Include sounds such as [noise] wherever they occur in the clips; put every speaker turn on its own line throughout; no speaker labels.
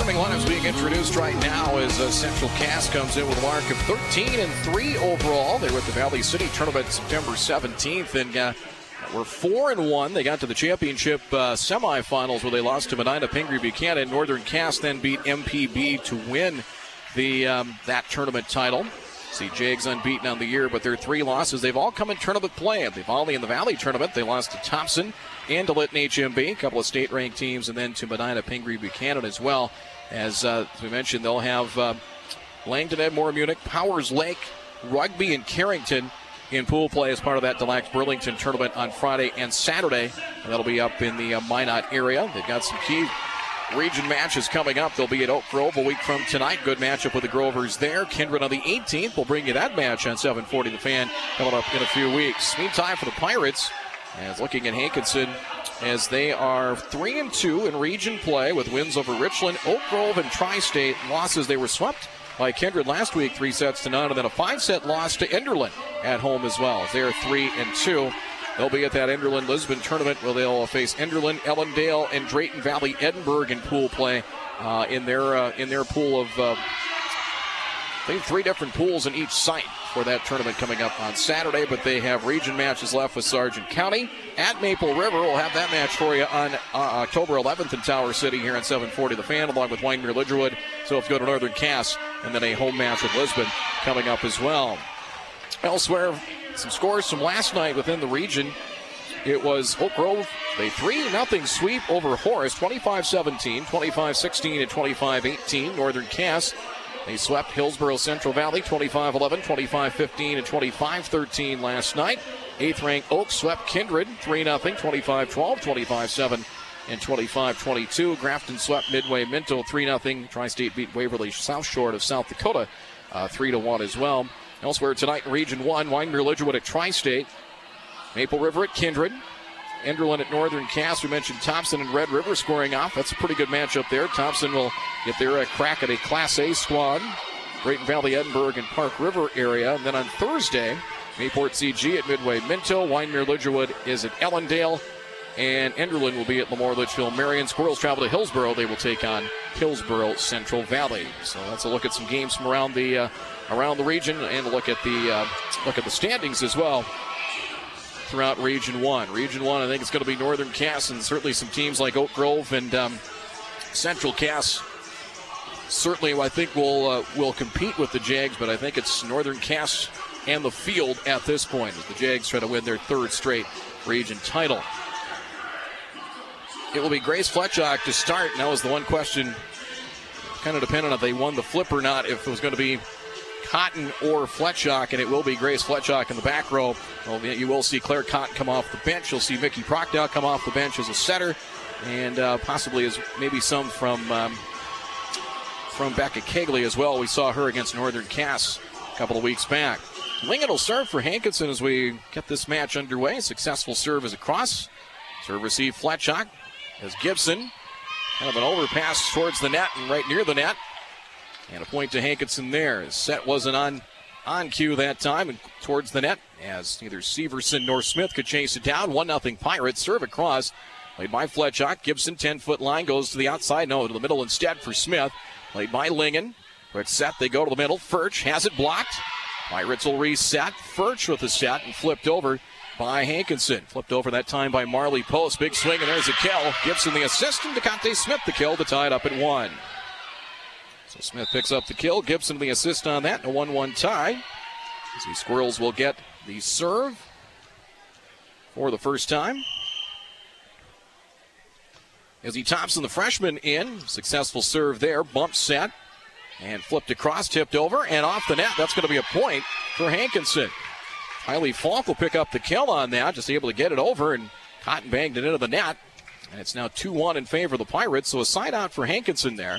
Tournament lineups being introduced right now as uh, Central Cass comes in with a mark of 13 and 3 overall. They were at the Valley City Tournament September 17th and uh, were 4 and 1. They got to the championship uh, semifinals where they lost to Medina Pingree Buchanan. Northern Cass then beat MPB to win the um, that tournament title. See Jags unbeaten on the year, but their three losses, they've all come in tournament play. They've only in the Valley tournament. They lost to Thompson and to Litton HMB, a couple of state ranked teams, and then to Medina Pingree Buchanan as well. As, uh, as we mentioned, they'll have uh, Langdon, Edmore, Munich, Powers Lake, Rugby, and Carrington in pool play as part of that Des Lacs Burlington tournament on Friday and Saturday. And that'll be up in the uh, Minot area. They've got some key region matches coming up. They'll be at Oak Grove a week from tonight. Good matchup with the Grovers there. Kindred on the 18th. We'll bring you that match on 740 The Fan coming up in a few weeks. Meantime, for the Pirates, as looking at Hankinson, as they are three and two in region play with wins over Richland, Oak Grove, and Tri-State. Losses they were swept by Kindred last week, three sets to none, and then a five-set loss to Enderlin at home as well. They're three and two. They'll be at that Enderlin Lisbon tournament where they'll face Enderlin, Ellendale, and Drayton Valley Edinburg in pool play uh, in their uh, in their pool of uh, I think three different pools in each site for that tournament coming up on Saturday. But they have region matches left with Sargent County at Maple River. We'll have that match for you on uh, October 11th in Tower City here at 740 The Fan, along with Wyndmere Lidgerwood. So if you go to Northern Cass, and then a home match with Lisbon coming up as well. Elsewhere, some scores from last night within the region. It was Oak Grove, a 3 0 sweep over Horace, 25 17, 25 16, and 25 18. Northern Cass, they swept Hillsboro Central Valley 25 11, 25 15, and 25 13 last night. Eighth ranked Oak swept Kindred 3 0, 25 12, 25 7, and 25 22. Grafton swept Midway Minto 3 0. Tri State beat Waverly South Shore of South Dakota uh, 3 1 as well. Elsewhere tonight in Region 1, Wyndmere Lidgerwood at Tri State, Maple River at Kindred, Enderlin at Northern Cass. We mentioned Thompson and Red River scoring off. That's a pretty good matchup there. Thompson will get their crack at a Class A squad. Drayton Valley, Edinburg, and Park River area. And then on Thursday, Mayport CG at Midway Minto. Wyndmere Lidgerwood is at Ellendale. And Enderlin will be at LaMoure Litchville Marion. Squirrels travel to Hillsboro. They will take on Hillsboro Central Valley. So that's a look at some games from around the uh, around the region and a look at the uh, look at the standings as well throughout Region One. Region One, I think it's going to be Northern Cass and certainly some teams like Oak Grove and um, Central Cass. Certainly, I think will uh, will compete with the Jags, but I think it's Northern Cass and the field at this point as the Jags try to win their third straight region title. It will be Grace Fletchock to start. And that was the one question, kind of dependent on if they won the flip or not, if it was going to be Cotton or Fletchock, and it will be Grace Fletchock in the back row. Well, you will see Claire Cotton come off the bench. You'll see Mickey Proctor come off the bench as a setter, and uh, possibly as maybe some from um, from Becca Kegley as well. We saw her against Northern Cass a couple of weeks back. Lingen will serve for Hankinson as we get this match underway. Successful serve is across. Serve receive Fletchock as Gibson. Kind of an overpass towards the net and right near the net. And a point to Hankinson there. Set wasn't on on cue that time and towards the net as neither Severson nor Smith could chase it down. 1 0 Pirates. Serve across. Played by Fletchock. Gibson 10 foot line goes to the outside. No, to the middle instead for Smith. Played by Lingen. Quick set. They go to the middle. Furch has it blocked. Pirates will reset. Furch with the set and flipped over by Hankinson. Flipped over that time by Marley Post. Big swing, and there's a kill. Gibson the assist, and DeConte Smith the kill to tie it up at one. So Smith picks up the kill. Gibson the assist on that. A 1 1 tie. As the Squirrels will get the serve for the first time. As he Thompson, the freshman, in. Successful serve there. Bump set. And flipped across, tipped over, and off the net. That's going to be a point for Hankinson. Kylie Falk will pick up the kill on that, just able to get it over, and Cotton banged it into the net. And it's now 2 1 in favor of the Pirates, so a side out for Hankinson there.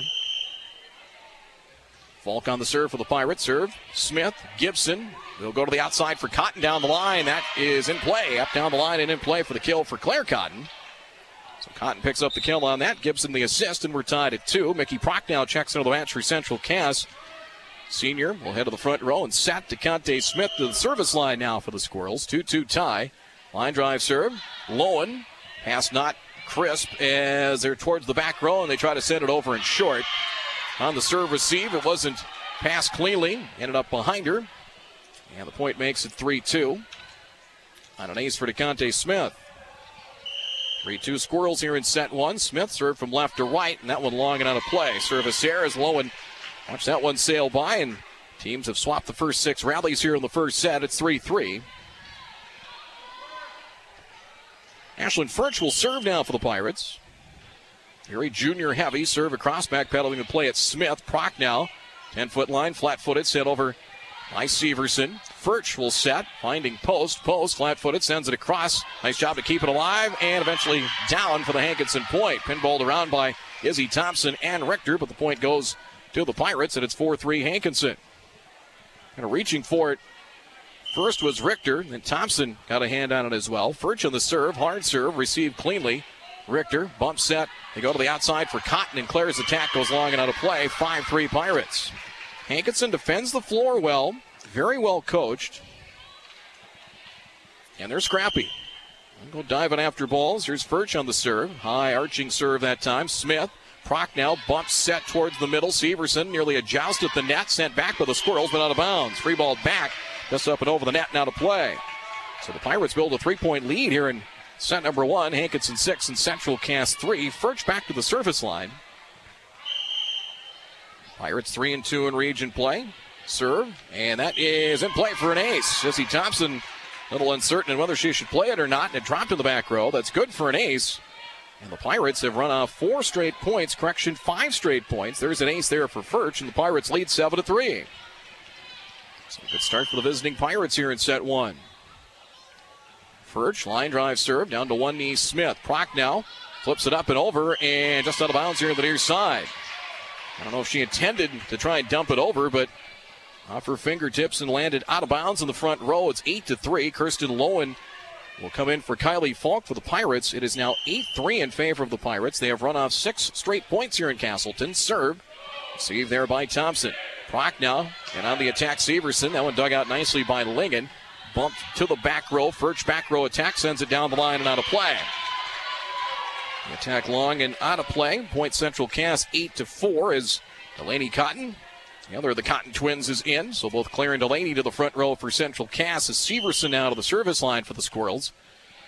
Falk on the serve for the Pirates. Serve. Smith, Gibson. They'll go to the outside for Cotton down the line. That is in play. Up down the line and in play for the kill for Claire Cotton. So Cotton picks up the kill on that. Gibson the assist, and we're tied at two. Mickey Prochnow checks into the match for Central Cass. Senior will head to the front row and sat DeConte Smith to the service line now for the Squirrels. 2 2 tie. Line drive serve. Lowen. Pass not crisp as they're towards the back row and they try to send it over in short. On the serve receive, it wasn't passed cleanly, ended up behind her. And the point makes it 3 2 on an ace for DeConte Smith. 3 2 Squirrels here in set one. Smith served from left to right, and that one long and out of play. Service here is low and watch that one sail by, and teams have swapped the first six rallies here in the first set. It's 3 3. Ashlyn Furch will serve now for the Pirates. Very junior heavy serve across back pedaling the play at Smith. Prochnow, 10 foot line, flat footed, sent over by Severson. Furch will set, finding post. Post, flat footed, sends it across. Nice job to keep it alive, and eventually down for the Hankinson point. Pinballed around by Izzy Thompson and Richter, but the point goes to the Pirates, and it's 4 3 Hankinson. Kind of reaching for it. First was Richter, then Thompson got a hand on it as well. Furch on the serve, hard serve, received cleanly. Richter, bump set. They go to the outside for Cotton, and Claire's attack goes long and out of play. 5 3 Pirates. Hankinson defends the floor well, very well coached. And they're scrappy. Go diving after balls. Here's Furch on the serve. High arching serve that time. Smith. Prochnow bumps set towards the middle. Severson nearly a joust at the net. Sent back by the Squirrels, but out of bounds. Free ball back. Just up and over the net now to play. So the Pirates build a three point lead here in set number one. Hankinson six and Central Cass three. Furch back to the service line. Pirates 3 and 2 in region play. Serve, and that is in play for an ace. Jesse Thompson, a little uncertain in whether she should play it or not, and it dropped in the back row. That's good for an ace. And the Pirates have run off four straight points, correction, five straight points. There's an ace there for Furch, and the Pirates lead 7 to 3. So good start for the visiting Pirates here in set one. Furch, line drive serve down to one knee Smith. Prochnow flips it up and over, and just out of bounds here on the near side. I don't know if she intended to try and dump it over, but off her fingertips and landed out of bounds in the front row. It's 8 to 3. Kirsten Lowen will come in for Kylie Falk for the Pirates. It is now 8 3 in favor of the Pirates. They have run off six straight points here in Castleton. Serve. Received there by Thompson. Prochnow. And on the attack, Severson. That one dug out nicely by Lingen. Bumped to the back row. Furch back row attack sends it down the line and out of play. Attack long and out of play. Point Central Cass 8 to 4 as Delaney Cotton. The other of the Cotton twins is in, so both Claire and Delaney to the front row for Central Cass as Severson now to the service line for the Squirrels.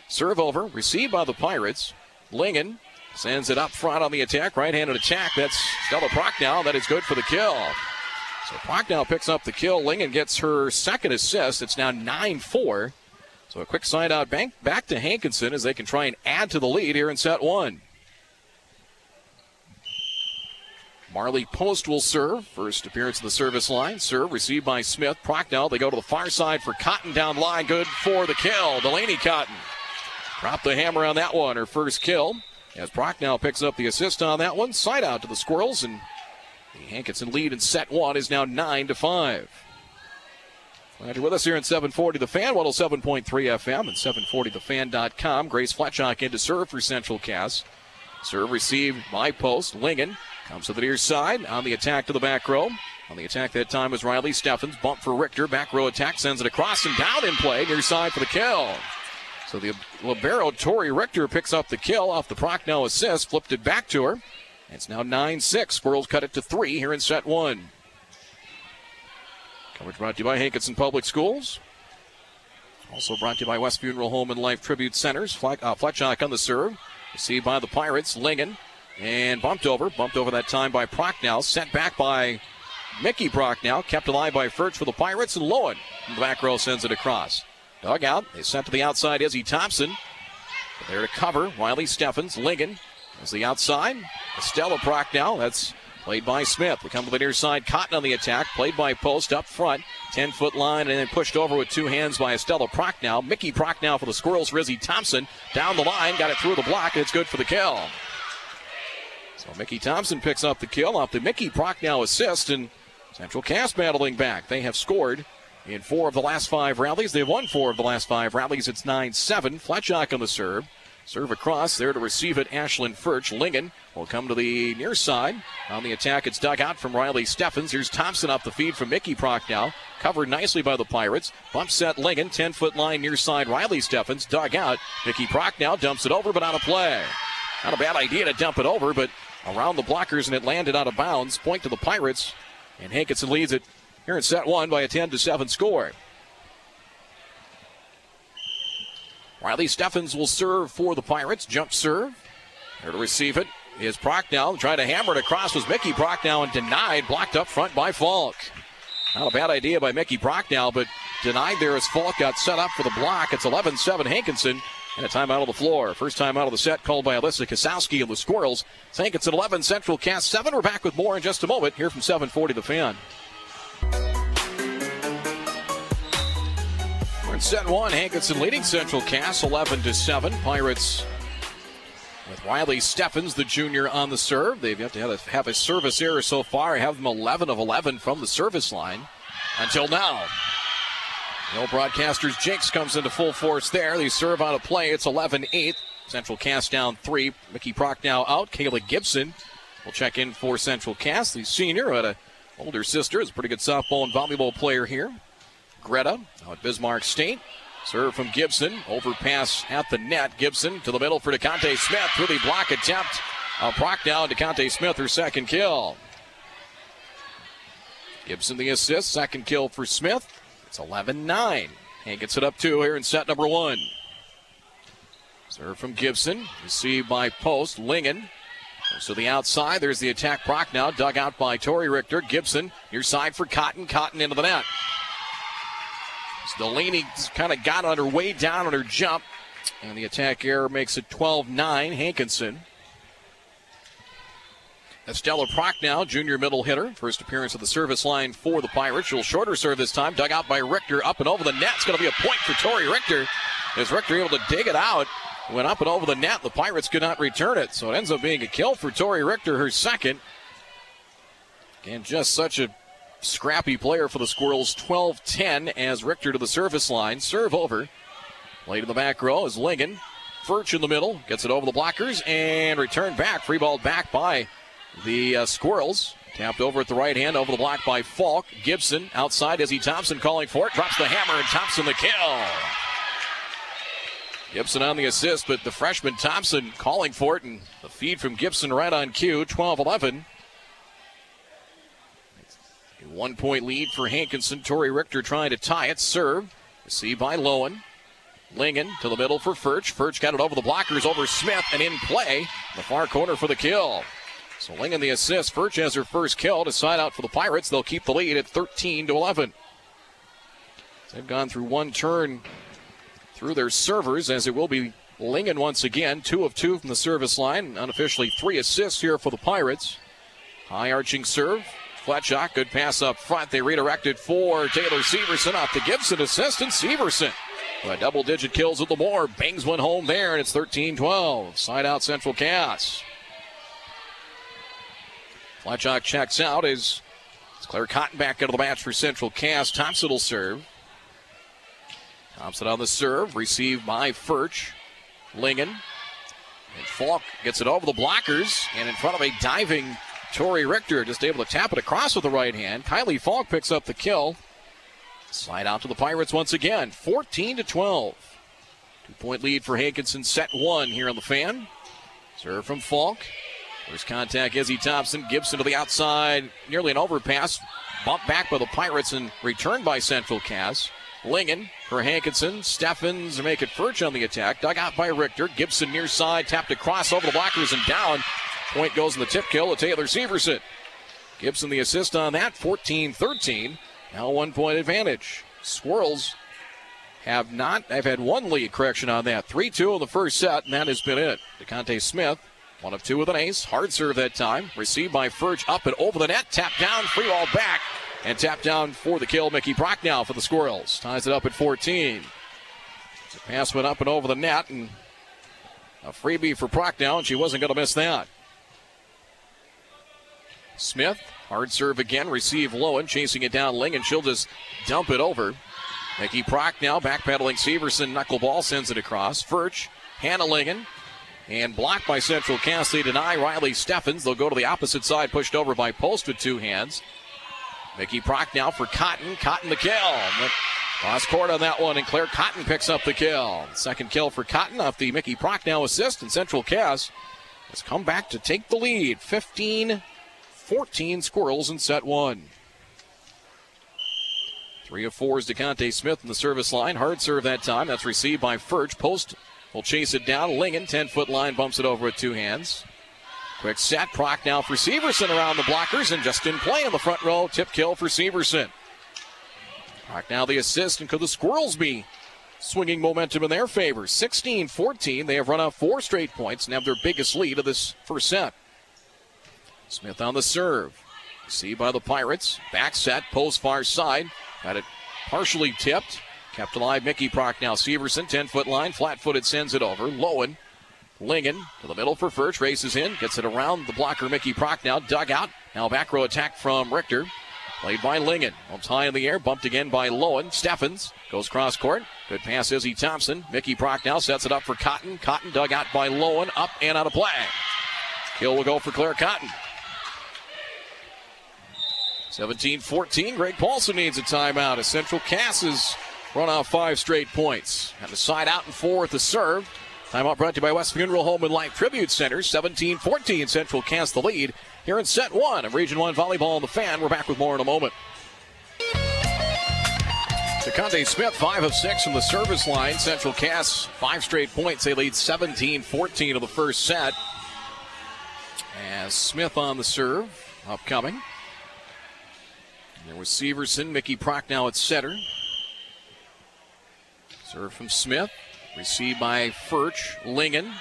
Serve over, received by the Pirates. Lingen sends it up front on the attack, right-handed attack. That's Stella Prochnow. That is good for the kill. So Prochnow picks up the kill. Lingen gets her second assist. It's now 9-4. So a quick side out bank back to Hankinson as they can try and add to the lead here in set one. Marley Post will serve. First appearance of the service line. Serve received by Smith. Prochnow. They go to the far side for Cotton down line. Good for the kill. Delaney Cotton. Drop the hammer on that one. Her first kill. As Prochnow picks up the assist on that one. Side out to the Squirrels. And the Hankinson lead in set one is now 9 to 5. Glad you're with us here in 740 The Fan, 107.3 FM and 740thefan.com. Grace Fletchock into serve for Central Cass. Serve received by post. Lingen comes to the near side on the attack to the back row. On the attack that time was Riley Steffens. Bump for Richter. Back row attack sends it across and down in play. Near side for the kill. So the Libero, Tori Richter, picks up the kill off the Prochnow assist. Flipped it back to her. It's now 9 6. Squirrels cut it to 3 here in set 1. Coverage brought to you by Hankinson Public Schools. Also brought to you by West Funeral Home and Life Tribute Centers. Fle- uh, Fletchock on the serve. Received by the Pirates. Lingen. And bumped over. Bumped over that time by Prochnow. Sent back by Mickey Prochnow. Kept alive by Furch for the Pirates. And Lowen in the back row sends it across. Dugout. They sent to the outside Izzy Thompson. There to cover. Riley Steffens. Lingen the outside. Estella Prochnow. That's Played by Smith. We come to the near side. Cotton on the attack. Played by Post up front. 10 foot line and then pushed over with two hands by Estella Prochnow. Mickey Prochnow for the Squirrels. Izzy Thompson down the line. Got it through the block and it's good for the kill. So Mickey Thompson picks up the kill off the Mickey Prochnow assist and Central Cass battling back. They have scored in four of the last five rallies. They've won four of the last five rallies. It's 9 7. Fletchock on the serve. Serve across there to receive it. Ashlyn Furch. Lingen will come to the near side. On the attack, it's dug out from Riley Steffens. Here's Thompson off the feed from Mickey Prochnow. Covered nicely by the Pirates. Bump set Lingen. 10 foot line near side. Riley Steffens dug out. Mickey Prochnow dumps it over, but out of play. Not a bad idea to dump it over, but around the blockers and it landed out of bounds. Point to the Pirates. And Hankinson leads it here in set one by a 10 to 7 score. Riley Steffens will serve for the Pirates. Jump serve. There to receive it is Prochnow. Trying to hammer it across was Mickey Prochnow and denied. Blocked up front by Falk. Not a bad idea by Mickey Prochnow, but denied there as Falk got set up for the block. It's 11 7 Hankinson. And a timeout on the floor. First time out of the set called by Alyssa Kosowski and the Squirrels. Hankinson 11, Central Cass 7. We're back with more in just a moment here from 740 The Fan. In set one. Hankinson leading Central Cass 11 to 7. Pirates with Riley Steffens, the junior, on the serve. They've yet to have a, have a service error so far. Have them 11 of 11 from the service line until now. Old broadcasters Jinx comes into full force there. They serve on a play. It's 11 8. Central Cass down three. Mickey Prochnow out. Kayla Gibson will check in for Central Cass. The senior had a older sister, is a pretty good softball and volleyball player here. Greta at Bismarck State. Serve from Gibson. Overpass at the net. Gibson to the middle for DeConte Smith. Through the block attempt. Uh, Prochnow. DeConte Smith, her second kill. Gibson the assist. Second kill for Smith. It's 11 9. Hank gets it up two here in set number one. Serve from Gibson. Received by Post. Lingen. Goes to the outside. There's the attack. Prochnow. Dug out by Tori Richter. Gibson. Near side for Cotton. Cotton into the net. Delaney kind of got on her way down on her jump. And the attack error makes it 12 9. Hankinson. Estella Prochnow, junior middle hitter. First appearance of the service line for the Pirates. She'll shorter serve this time. Dug out by Richter. Up and over the net. It's going to be a point for Tori Richter. Is Richter able to dig it out? Went up and over the net. The Pirates could not return it. So it ends up being a kill for Tori Richter, her second. And just such a scrappy player for the Squirrels. 12 10 as Richter to the service line. Serve over. Late in the back row is Lingen. Furch in the middle. Gets it over the blockers and returned back. Free ball back by the uh, Squirrels. Tapped over at the right hand, over the block by Falk. Gibson outside, Izzy Thompson calling for it. Drops the hammer and Thompson the kill. Gibson on the assist, but the freshman Thompson calling for it, and the feed from Gibson right on cue, 12 11. One point lead for Hankinson. Tori Richter trying to tie it. Serve. See by Lowen. Lingen to the middle for Furch. Furch got it over the blockers, over Smith, and in play. The far corner for the kill. So Lingen the assist. Furch has her first kill to side out for the Pirates. They'll keep the lead at 13 to 11. They've gone through one turn through their servers, as it will be Lingen once again. Two of two from the service line. Unofficially, three assists here for the Pirates. High arching serve. Fletchock, good pass up front. They redirected for Taylor Severson off the Gibson assist, and Severson. By double digit kills at the more. Bangs one home there, and it's 13 12. Side out Central Cass. Fletchock checks out as Claire Cotton back into the match for Central Cass. Thompson will serve. Thompson on the serve, received by Furch. Lingen. And Falk gets it over the blockers and in front of a diving Tori Richter, just able to tap it across with the right hand. Kylie Falk picks up the kill. Slide out to the Pirates once again, 14 to 12. Two point lead for Hankinson, set one here on the fan. Serve from Falk. First contact, Izzy Thompson. Gibson to the outside, nearly an overpass. Bumped back by the Pirates and returned by Central Cass. Lingen for Hankinson. Steffens make it Furch on the attack. Dug out by Richter. Gibson near side, tapped across over the blockers and down. Point goes in the tip kill to Taylor Severson. Gibson the assist on that, 14 13. Now one point advantage. Squirrels have not, I've had one lead correction on that. 3 2 in the first set, and that has been it. DeConte Smith, one of two with an ace. Hard serve that time. Received by Furch up and over the net. Tap down, free ball back. And tap down for the kill. Mickey Prochnow for the Squirrels. Ties it up at 14. The pass went up and over the net, and a freebie for Prochnow, and she wasn't going to miss that. Smith, hard serve again, receive Lowen, chasing it down Ling, and she'll just dump it over. Mickey Prochnow backpedaling Severson, knuckleball sends it across. Furch, Hannah Lingen, and blocked by Central Cassidy. Deny Riley Steffens. They'll go to the opposite side, pushed over by Post with two hands. Mickey Prochnow for Cotton. Cotton the kill. Lost court on that one, and Claire Cotton picks up the kill. Second kill for Cotton off the Mickey Prochnow assist, and Central Cass has come back to take the lead. 15 14 Squirrels in set one. Three of four is DeConte Smith in the service line. Hard serve that time. That's received by Furch. Post will chase it down. Lingen, 10 foot line, bumps it over with two hands. Quick set. Prochnow for Severson around the blockers and just in play in the front row. Tip kill for Severson. Prochnow the assist, and could the Squirrels be swinging momentum in their favor? 16 14. They have run out four straight points and have their biggest lead of this first set. Smith on the serve. See by the Pirates. Back set, post far side. Got it partially tipped. Kept alive. Mickey Prochnow. Severson, 10 foot line. Flat footed sends it over. Lowen. Lingen to the middle for Furch. Races in. Gets it around the blocker. Mickey Prochnow. Dug out. Now back row attack from Richter. Played by Lingen. Bumps high in the air. Bumped again by Lowen. Steffens goes cross court. Good pass, Izzy Thompson. Mickey Prochnow sets it up for Cotton. Cotton dug out by Lowen. Up and out of play. Kill will go for Claire Cotton. 17 14. Greg Paulson needs a timeout as Central Cass run off five straight points. And the side out and four at the serve. Timeout brought to you by West Funeral Home and Life Tribute Center. 17 14. Central Cass the lead here in set one of Region 1 Volleyball on the fan. We're back with more in a moment. DeConte Smith, 5 of 6 from the service line. Central Cass, five straight points. They lead 17 14 of the first set. As Smith on the serve, upcoming. There was Severson, Mickey Prochnow at center. Serve from Smith. Received by Furch. Lingen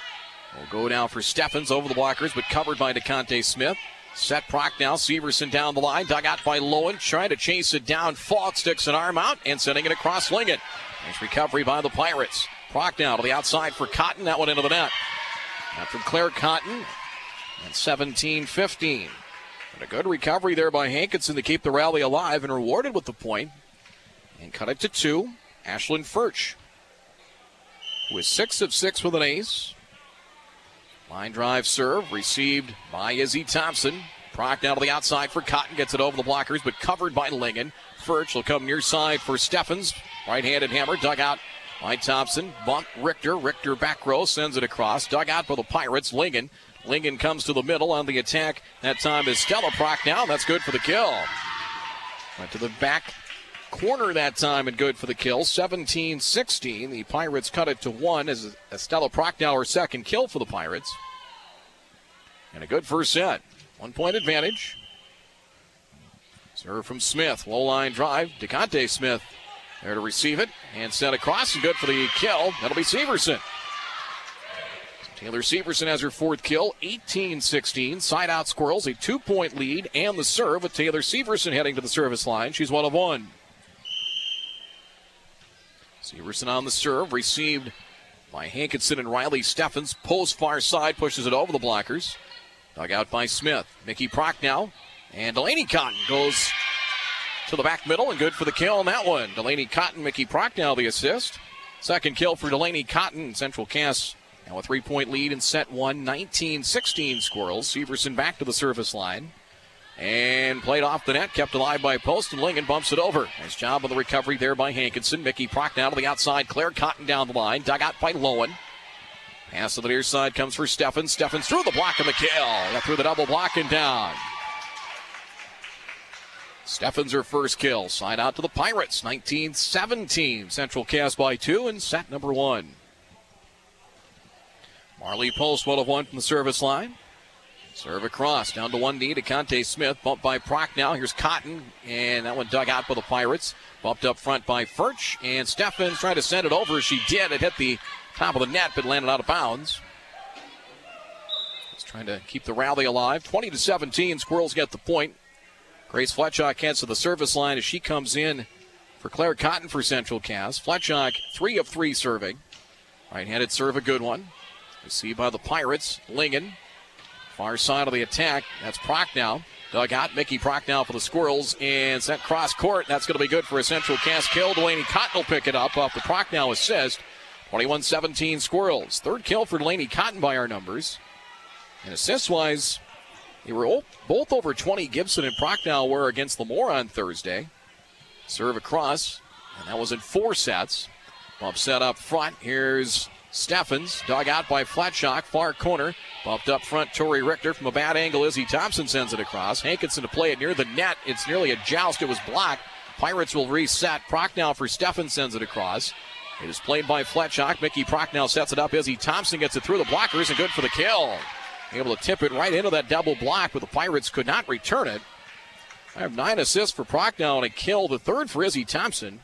will go down for Steffens over the blockers, but covered by DeConte Smith. Set Prochnow. Severson down the line. Dug out by Lowen. Trying to chase it down. Falk sticks an arm out and sending it across Lingen. Nice recovery by the Pirates. Prochnow to the outside for Cotton. That one into the net. From Claire Cotton. And 17 15. And a good recovery there by Hankinson to keep the rally alive and rewarded with the point. And cut it to two. Ashlyn Furch with six of six with an ace. Line drive serve received by Izzy Thompson. Proc down to the outside for Cotton. Gets it over the blockers, but covered by Lingen. Furch will come near side for Steffens. Right handed hammer dug out by Thompson. Bump Richter. Richter back row sends it across. Dug out by the Pirates. Lingen Lingen comes to the middle on the attack. That time is Stella Prochnow. That's good for the kill. Went to the back corner that time and good for the kill. 17 16. The Pirates cut it to one as Estella Prochnow her second kill for the Pirates. And a good first set. One point advantage. Serve from Smith. Low line drive. DeConte Smith there to receive it and send across and good for the kill. That'll be Severson. Taylor Severson has her fourth kill, 18 16. Side out Squirrels, a two point lead, and the serve with Taylor Severson heading to the service line. She's one of one. Severson on the serve, received by Hankinson and Riley Steffens. Post far side, pushes it over the blockers. Dug out by Smith. Mickey Prochnow. And Delaney Cotton goes to the back middle and good for the kill on that one. Delaney Cotton, Mickey Prochnow the assist. Second kill for Delaney Cotton. Central Cass now a three point lead in set one, 19 16 Squirrels. Severson back to the service line. And played off the net, kept alive by Post, and Lingen bumps it over. Nice job on the recovery there by Hankinson. Mickey Prock down to the outside. Claire Cotton down the line. Dug out by Lowen. Pass to the near side comes for Steffens. Steffens through the block and the kill. Got through the double block and down. Steffens her first kill. Side out to the Pirates. 19 17. Central Cass by two and set number one. Marley Post will have one from the service line. Serve across, down to one knee to Conte Smith. Bumped by Prochnow. Here's Cotton, and that one dug out by the Pirates. Bumped up front by Furch, and Steffens trying to send it over. She did. It hit the top of the net, but landed out of bounds. Just trying to keep the rally alive. 20 to 17. Squirrels get the point. Grace Fletchock heads to the service line as she comes in for Claire Cotton for Central Cass. Fletchock, three of three serving. Right handed serve, a good one. Received by the Pirates. Lingen. Far side of the attack. That's Prochnow. Dug out. Mickey Prochnow for the Squirrels and sent cross court. That's going to be good for a Central Cass kill. Delaney Cotton will pick it up off the Prochnow assist. 21 17 Squirrels. Third kill for Delaney Cotton by our numbers. And assist wise, they were both over 20. Gibson and Prochnow were against LaMoure on Thursday. Serve across, and that was in four sets. Bump set up front. Here's Steffens, dug out by Fletchock, far corner. Bumped up front, Tori Richter from a bad angle. Izzy Thompson sends it across. Hankinson to play it near the net. It's nearly a joust. It was blocked. Pirates will reset. Prochnow for Steffens sends it across. It is played by Fletchock. Mickey Prochnow sets it up. Izzy Thompson gets it through the blockers and good for the kill. Able to tip it right into that double block, but the Pirates could not return it. I have nine assists for Prochnow and a kill, the third for Izzy Thompson.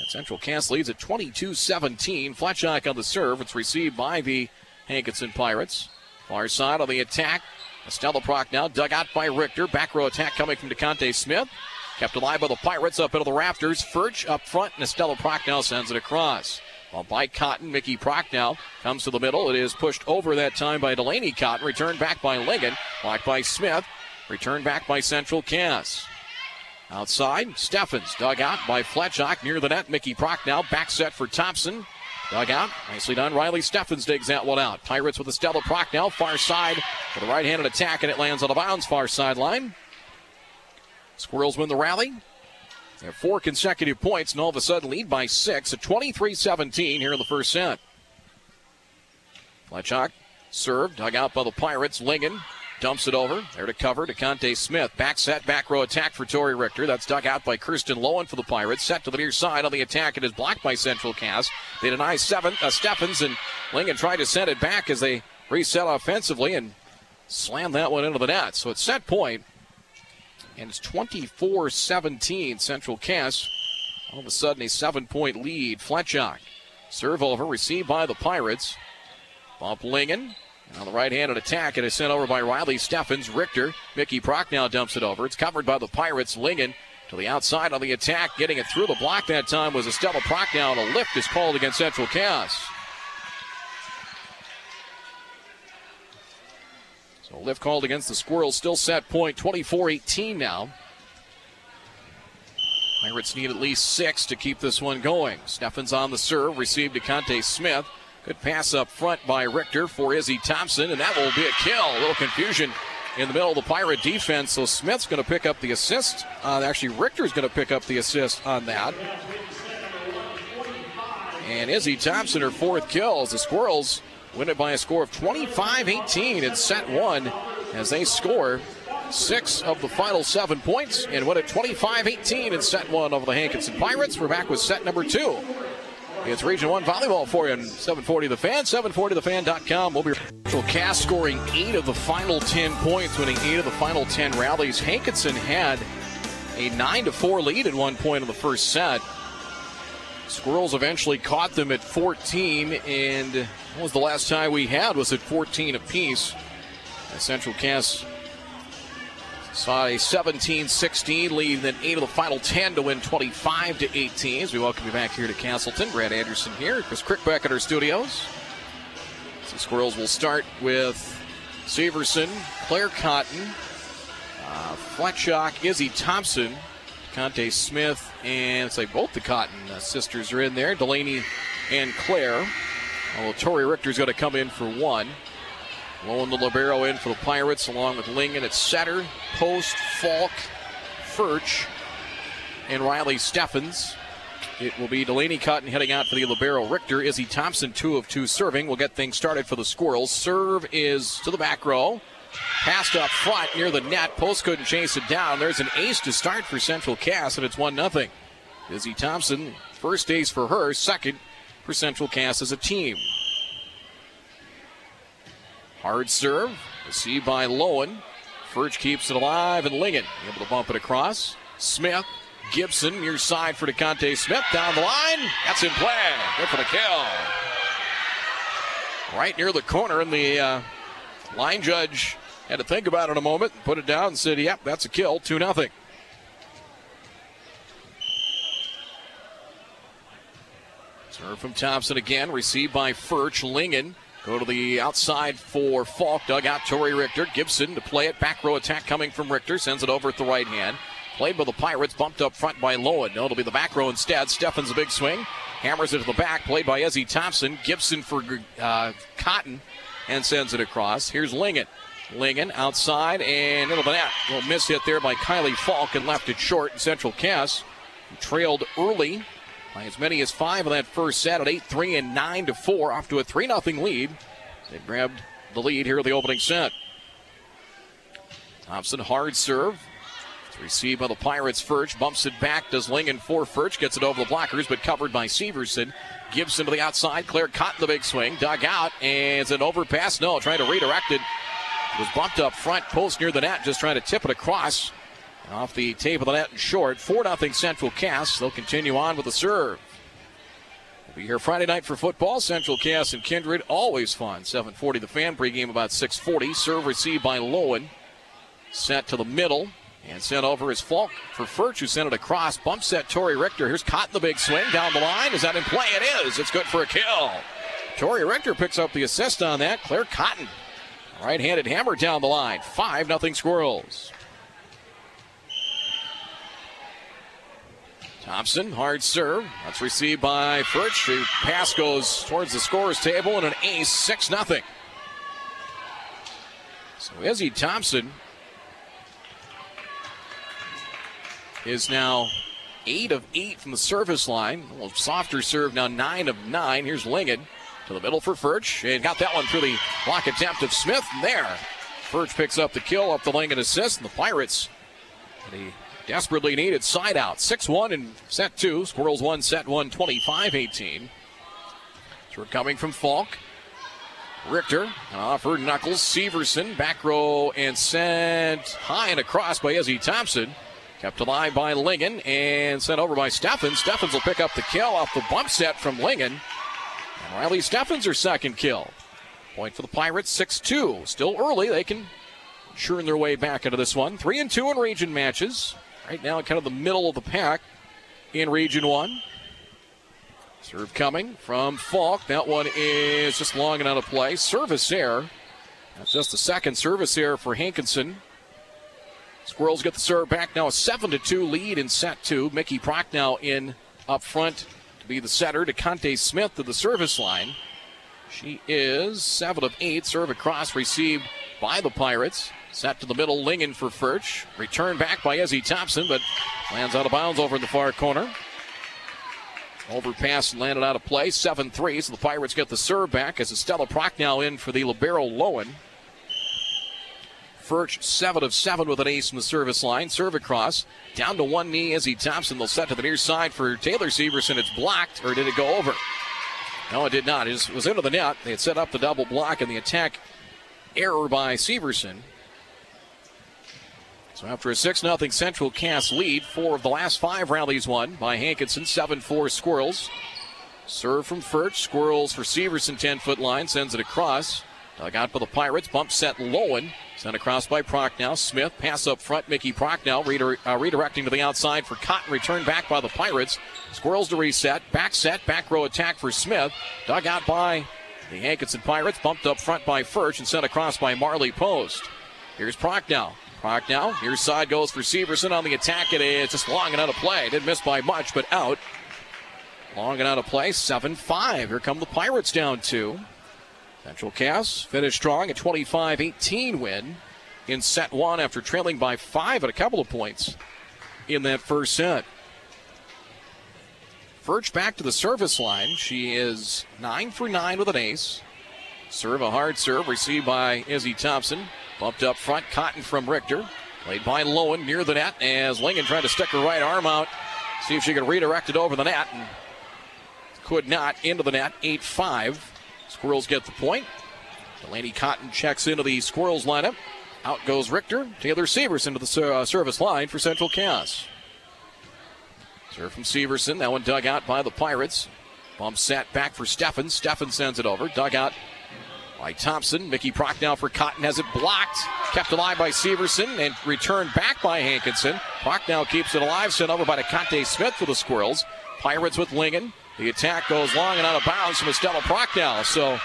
And Central Cass leads at 22 17. Fletchock on the serve. It's received by the Hankinson Pirates. Far side on the attack. Estella Prochnow dug out by Richter. Back row attack coming from DeConte Smith. Kept alive by the Pirates up into the rafters. Furch up front, and Estella Prochnow sends it across. Well, by Cotton, Mickey Prochnow comes to the middle. It is pushed over that time by Delaney Cotton. Returned back by Lingen. Blocked by Smith. Returned back by Central Cass. Outside, Steffens dug out by Fletchock near the net. Mickey Prochnow back set for Thompson. Dug out. Nicely done. Riley Steffens digs that one out. Pirates with the Stella Prochnow. Far side for the right handed attack, and it lands on the bounds far sideline. Squirrels win the rally. They have four consecutive points and all of a sudden lead by six at 23 17 here in the first set. Fletchock served, dug out by the Pirates. Lingen dumps it over. There to cover to Conte Smith. Back set, back row attack for Tori Richter. That's dug out by Kirsten Lowen for the Pirates. Set to the near side on the attack. It is blocked by Central Cass. They deny seven. Uh, Steffens and Lingen tried to send it back as they reset offensively and slammed that one into the net. So it's set point and it's 24 17 Central Cass. All of a sudden, a seven point lead. Fletchock. Serve over, received by the Pirates. Bump Lingen. On the right handed attack, it is sent over by Riley Steffens. Richter. Mickey Prochnow dumps it over. It's covered by the Pirates. Lingen to the outside on the attack. Getting it through the block that time was Estella Prochnow, and a lift is called against Central Cass. So lift called against the Squirrels, still set point 24 18 now. Pirates need at least six to keep this one going. Steffens on the serve, received to Conte Smith. Good pass up front by Richter for Izzy Thompson, and that will be a kill. A little confusion in the middle of the Pirate defense, so Smith's going to pick up the assist. Uh, actually, Richter's going to pick up the assist on that. And Izzy Thompson, her fourth kill the Squirrels win it by a score of 25 18 in set one as they score six of the final seven points and win it 25 18 in set one over the Hankinson Pirates. We're back with set number two. It's Region 1 volleyball for you on 740 The Fan, 740thefan.com. We'll be Cass scoring eight of the final 10 points, winning eight of the final 10 rallies. Hankinson had a 9 to 4 lead at one point in the first set. Squirrels eventually caught them at 14, and what was the last time we had was at 14 apiece. Central Cass saw a 17-16 lead, then eight of the final 10 to win 25 to 18. As we welcome you back here to Castleton, Brad Anderson here, Chris Crick back at our studios. The Squirrels will start with Severson, Claire Cotton, uh, Fletchock, Izzy Thompson, Conte Smith, and it's like both the Cotton uh, sisters are in there. Delaney and Claire. Although Tori Richter's going to come in for one. Blowing the Libero in for the Pirates along with Lingen at setter, Post, Falk, Furch, and Riley Steffens. It will be Delaney Cotton heading out for the Libero. Richter, Izzy Thompson, two of two serving. We'll get things started for the Squirrels. Serve is to the back row. Passed up front near the net. Post couldn't chase it down. There's an ace to start for Central Cass, and it's 1 0. Izzy Thompson, first ace for her, second for Central Cass as a team. Hard serve, received by Lowen. Furch keeps it alive, and Lingen able to bump it across. Smith, Gibson, near side for DeConte Smith down the line. That's in play. Good for the kill. Right near the corner, and the uh, line judge had to think about it a moment, put it down, and said, "Yep, that's a kill." Two nothing. Serve from Thompson again, received by Furch. Lingen go to the outside for Falk. Dug out Tori Richter. Gibson to play it. Back row attack coming from Richter. Sends it over at the right hand. Played by the Pirates. Bumped up front by Lowen. No, it'll be the back row instead. Steffens a big swing. Hammers it to the back. Played by Izzy Thompson. Gibson for uh, Cotton. And sends it across. Here's Lingen. Lingen outside and the net. A little miss hit there by Kylie Falk and left it short. Central Cass trailed early by as many as five in that first set at 8 3 and 9 to 4, off to a 3 0 lead. They grabbed the lead here in the opening set. Thompson, hard serve. Received by the Pirates. Furch bumps it back. Does Lingen for Furch. Gets it over the blockers, but covered by Severson. Gibson to the outside. Claire caught the big swing. Dug out. And it's an overpass. No, trying to redirect it. it. Was bumped up front. Post near the net. Just trying to tip it across. Off the tape of the net and short. 4 0 Central Cass. They'll continue on with the serve. We'll be here Friday night for football. Central Cass and Kindred. Always fun. 740 the fan. Pregame about 640. Serve received by Lowen. Sent to the middle. And sent over is Falk for Furch, who sent it across. Bump set Tori Richter. Here's caught the big swing down the line. Is that in play? It is. It's good for a kill. Tori Richter picks up the assist on that. Claire Cotton. Right handed hammer down the line. 5 nothing Squirrels. Thompson, hard serve. That's received by Furch. The pass goes towards the scorer's table and an ace, 6 0. So Izzy Thompson is now 8 of 8 from the service line. A little softer serve now, 9 of 9. Here's Lingen to the middle for Furch. And got that one through the block attempt of Smith. And there, Furch picks up the kill up the Lingen assist. And the Pirates, the Desperately needed side out. 6 1 in set two. Squirrels won set one 25 18. So we're coming from Falk. Richter offered Knuckles. Severson back row and sent high and across by Izzy Thompson. Kept alive by Lingen and sent over by Steffens. Steffens will pick up the kill off the bump set from Lingen. And Riley Steffens her second kill. Point for the Pirates 6 2. Still early. They can churn their way back into this one. 3 and 2 in region matches. Right now, kind of the middle of the pack in Region 1. Serve coming from Falk. That one is just long and out of play. Service error. That's just the second service error for Hankinson. Squirrels get the serve back now. A 7 to 2 lead in set two. Mickey Prochnow in up front to be the setter to Conte Smith to the service line. She is 7 of 8. Serve across received by the Pirates. Set to the middle, Lingen for Furch. Return back by Izzy Thompson, but lands out of bounds over in the far corner. Overpass landed out of play, 7 3. So the Pirates get the serve back as Estella Prochnow in for the Libero Lowen. Furch, 7 of 7 with an ace in the service line. Serve across. Down to one knee, Izzy Thompson. They'll set to the near side for Taylor Severson. It's blocked, or did it go over? No, it did not. It was into the net. They had set up the double block, and the attack error by Severson. So after a 6 0 Central Cass lead, four of the last five rallies won by Hankinson, 7 4 Squirrels. Serve from Furch, Squirrels for Severson, 10 foot line, sends it across. Dug out for the Pirates, bump set Lowen. Sent across by Prochnow. Smith, pass up front. Mickey Prochnow redir- uh, redirecting to the outside for Cotton. Return back by the Pirates. Squirrels to reset. Back set. Back row attack for Smith. Dug out by the Hankinson Pirates. Bumped up front by Furch and sent across by Marley Post. Here's Prochnow. Prochnow. Here's side goes for Severson on the attack. It is just long and out of play. Didn't miss by much, but out. Long and out of play. 7 5. Here come the Pirates down two. Central Cass finished strong. A 25 18 win in set one after trailing by five at a couple of points in that first set. Furch back to the service line. She is 9 for 9 with an ace. Serve a hard serve received by Izzy Thompson. Bumped up front, Cotton from Richter. Played by Lowen near the net as Lingen tried to stick her right arm out. See if she could redirect it over the net. And could not into the net. 8 5. Squirrels get the point. Delaney Cotton checks into the Squirrels lineup. Out goes Richter. Taylor Severson into the uh, service line for Central Cass. Serve from Severson. That one dug out by the Pirates. Bump set back for Steffen. Steffen sends it over. Dug out by Thompson. Mickey Prochnow for Cotton has it blocked. Kept alive by Severson and returned back by Hankinson. Prochnow keeps it alive. Sent over by DeConte Smith for the Squirrels. Pirates with Lingen. The attack goes long and out of bounds from Estella Prochnow. So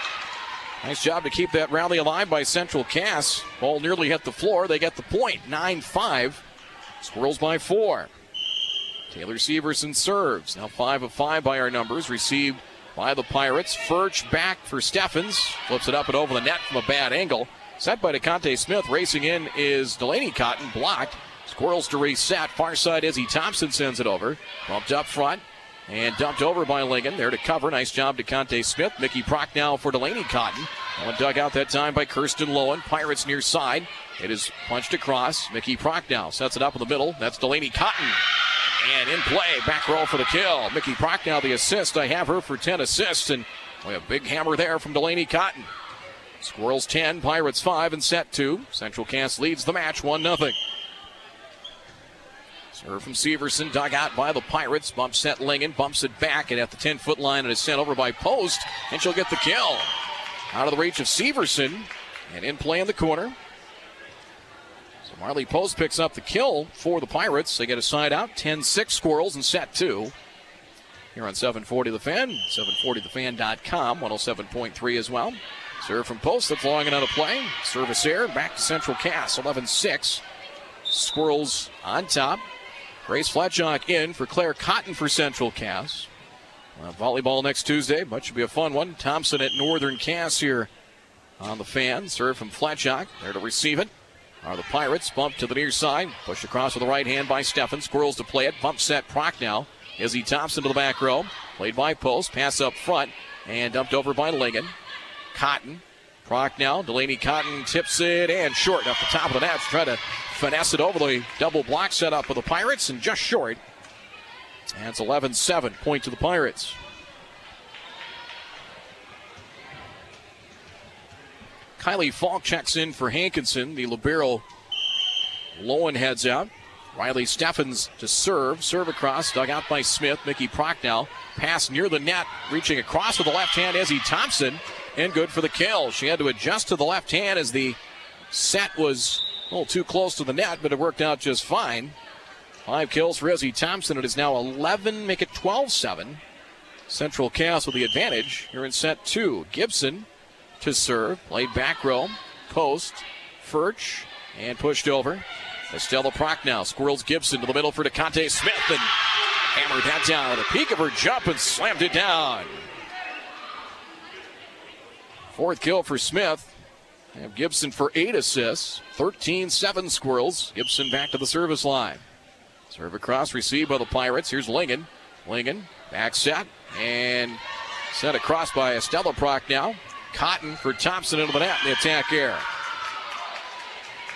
nice job to keep that rally alive by Central Cass. Ball nearly hit the floor. They get the point. 9 5. Squirrels by four. Taylor Severson serves. Now 5 of 5 by our numbers. Received by the Pirates. Furch back for Steffens. Flips it up and over the net from a bad angle. Set by DeConte Smith. Racing in is Delaney Cotton. Blocked. Squirrels to reset. Far side Izzy Thompson sends it over. Bumped up front. And dumped over by Lingen. There to cover. Nice job to Conte Smith. Mickey Prochnow for Delaney Cotton. One dug out that time by Kirsten Lowen. Pirates near side. It is punched across. Mickey Prochnow sets it up in the middle. That's Delaney Cotton. And in play, back roll for the kill. Mickey Prochnow the assist. I have her for 10 assists. And we have a big hammer there from Delaney Cotton. Squirrels 10, Pirates 5 and set 2. Central Cass leads the match 1 0. Serve from Severson, dug out by the Pirates. Bumps set Lingen, bumps it back, and at the 10 foot line, and is sent over by Post, and she'll get the kill. Out of the reach of Severson, and in play in the corner. So Marley Post picks up the kill for the Pirates. They get a side out, 10 6 Squirrels and set two. Here on 740 The Fan, 740thefan.com, 107.3 as well. Serve from Post, that's long and out of play. Service air, back to Central Cass, 11 6. Squirrels on top. Grace Fletchock in for Claire Cotton for Central Cass. Uh, volleyball next Tuesday, but should be a fun one. Thompson at Northern Cass here on the fan. Serve from Fletchock. There to receive it are the Pirates. Bump to the near side. Push across with the right hand by Steffen. Squirrels to play it. Bump set Prochnow. Izzy Thompson to the back row. Played by Post. Pass up front. And dumped over by Lingen. Cotton. Prochnow. Delaney Cotton tips it and short off the top of the net. Try to finesse it over the double block set up for the Pirates and just short. And it's 11 7. Point to the Pirates. Kylie Falk checks in for Hankinson. The Libero Lowen heads out. Riley Steffens to serve. Serve across. Dug out by Smith. Mickey Prochnow. Pass near the net. Reaching across with the left hand. Izzy Thompson. And good for the kill. She had to adjust to the left hand as the set was a little too close to the net, but it worked out just fine. Five kills for Izzy Thompson. It is now 11, make it 12 7. Central Cass with the advantage here in set two. Gibson to serve, played back row, post, Furch, and pushed over. Estella Prochnow squirrels Gibson to the middle for DeConte Smith and hammered that down at the peak of her jump and slammed it down. Fourth kill for Smith. Have Gibson for eight assists. 13 7 squirrels. Gibson back to the service line. Serve across, received by the Pirates. Here's Lingen. Lingen, back set, and set across by Estella Prochnow. Cotton for Thompson into the net in the attack air.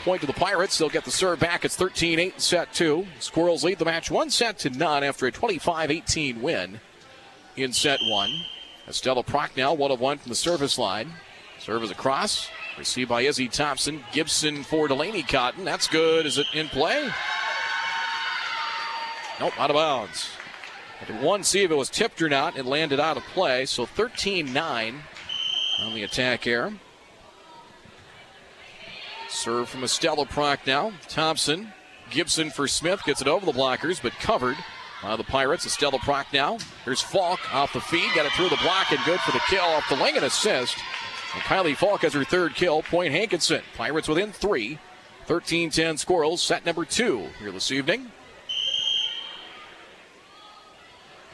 Point to the Pirates. They'll get the serve back. It's 13 8 set two. Squirrels lead the match one set to none after a 25 18 win in set one. Estella Prochnow, one of one from the service line. Serve is across. Received by Izzy Thompson. Gibson for Delaney Cotton. That's good. Is it in play? Nope, out of bounds. one, see if it was tipped or not. It landed out of play. So 13 9 on the attack air. Serve from Estella Prochnow. Thompson. Gibson for Smith. Gets it over the blockers, but covered by the Pirates. Estella Prochnow. Here's Falk off the feed. Got it through the block and good for the kill off the wing and assist. And Kylie Falk has her third kill. Point Hankinson. Pirates within three. 13 10 squirrels. Set number two here this evening.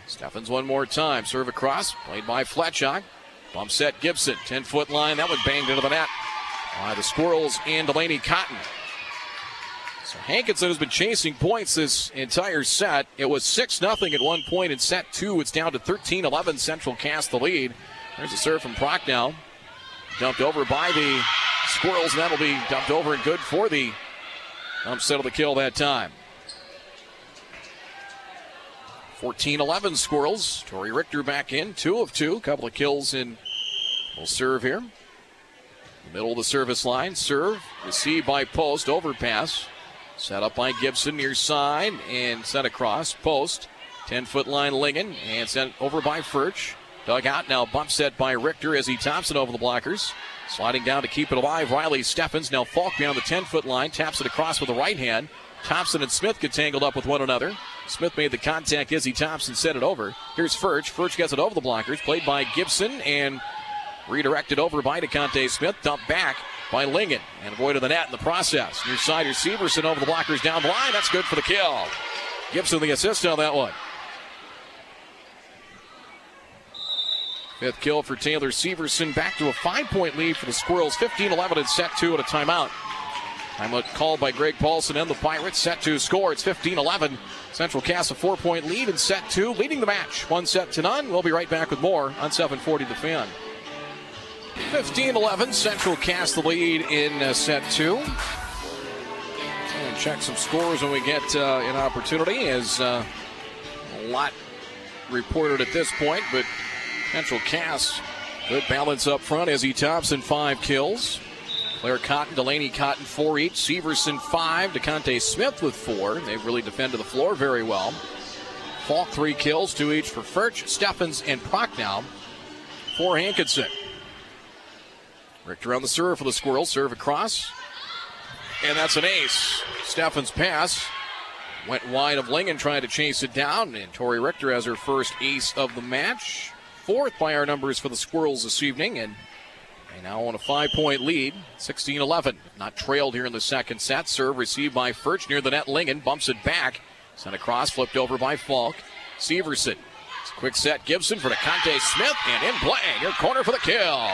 Steffens one more time. Serve across. Played by Fletchock. Bump set Gibson. 10 foot line. That one banged into the net by the Squirrels and Delaney Cotton. So Hankinson has been chasing points this entire set. It was 6 0 at one point in set two. It's down to 13 11. Central Cass the lead. There's a serve from Prochnow. Dumped over by the Squirrels, and that'll be dumped over and good for the upset of the kill that time. 14 11 Squirrels. Tori Richter back in, two of two. Couple of kills in. We'll serve here. Middle of the service line. Serve. Received by Post. Overpass. Set up by Gibson near side and sent across. Post. 10 foot line Lingen and sent over by Furch. Dug out now, bump set by Richter Izzy Thompson over the blockers. Sliding down to keep it alive, Riley Steffens. Now Falk beyond the 10 foot line, taps it across with the right hand. Thompson and Smith get tangled up with one another. Smith made the contact. Izzy Thompson set it over. Here's Furch. Furch gets it over the blockers. Played by Gibson and redirected over by DeConte Smith. Dumped back by Lingen and avoided the net in the process. Near side, Severson over the blockers down the line. That's good for the kill. Gibson the assist on that one. Fifth kill for Taylor Severson. Back to a five point lead for the Squirrels. 15 11 in set two at a timeout. Time called by Greg Paulson and the Pirates. Set to score. It's 15 11. Central Cass a four point lead in set two, leading the match. One set to none. We'll be right back with more on 740 The Fan. 15 11. Central Cass the lead in uh, set two. And check some scores when we get uh, an opportunity, as uh, a lot reported at this point, but Central Cass, good balance up front. Izzy Thompson, five kills. Claire Cotton, Delaney Cotton, four each. Severson, five. DeConte Smith with four. They've really defended the floor very well. Falk, three kills, two each for Furch, Steffens, and Prochnow. For Hankinson. Richter on the serve for the Squirrels. Serve across. And that's an ace. Steffens pass. Went wide of Lingen trying to chase it down. And Tori Richter has her first ace of the match. Fourth by our numbers for the Squirrels this evening. And they now on a five point lead, 16 11. Not trailed here in the second set. Serve received by Furch near the net. Lingen bumps it back. Sent across, flipped over by Falk. Severson. Quick set Gibson for DeConte Smith, and in play, near corner for the kill.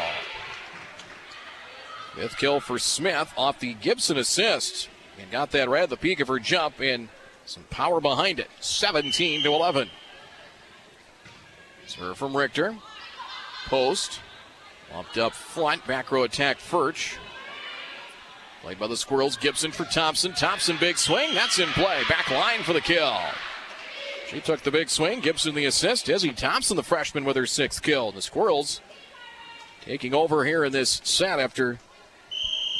Fifth kill for Smith off the Gibson assist. And got that right at the peak of her jump and some power behind it. 17 to 11. Serve from Richter. Post. Bumped up front, back row attack Furch. Played by the Squirrels. Gibson for Thompson. Thompson big swing. That's in play. Back line for the kill. She took the big swing. Gibson the assist. Izzy Thompson, the freshman, with her sixth kill. The Squirrels taking over here in this set after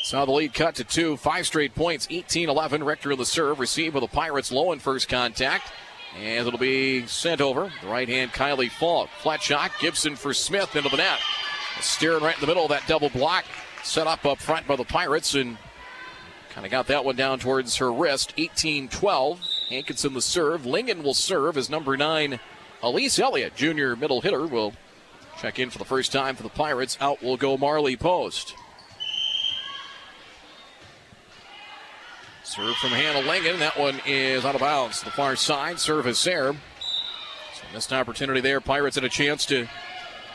saw the lead cut to two. Five straight points. 18 11. Richter of the serve. Received with the Pirates low in first contact. And it'll be sent over. The right hand Kylie Falk. Flat shot. Gibson for Smith into the net. Steering right in the middle of that double block. Set up up front by the Pirates and kind of got that one down towards her wrist. 18 12. Hankinson the serve. Lingen will serve as number nine. Elise Elliott, junior middle hitter, will check in for the first time for the Pirates. Out will go Marley Post. Serve from Hannah Lingen. That one is out of bounds. The far side. Service there. So missed opportunity there. Pirates had a chance to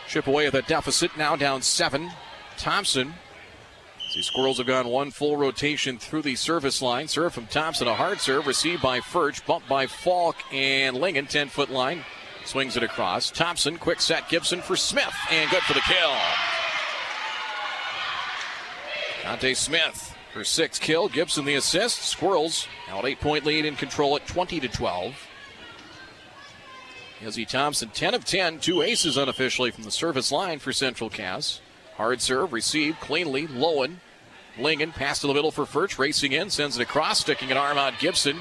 chip away at that deficit. Now down seven. Thompson. The Squirrels have gone one full rotation through the service line. Serve from Thompson. A hard serve received by Furch. Bumped by Falk and Lingen. 10 foot line. Swings it across. Thompson. Quick set. Gibson for Smith. And good for the kill. Dante Smith her sixth kill. Gibson the assist. Squirrels now an eight point lead in control at 20 to 12. Izzy Thompson, 10 of 10, two aces unofficially from the service line for Central Cass. Hard serve, received cleanly. Lowen, Lingen, pass to the middle for Furch, racing in, sends it across, sticking an arm out Gibson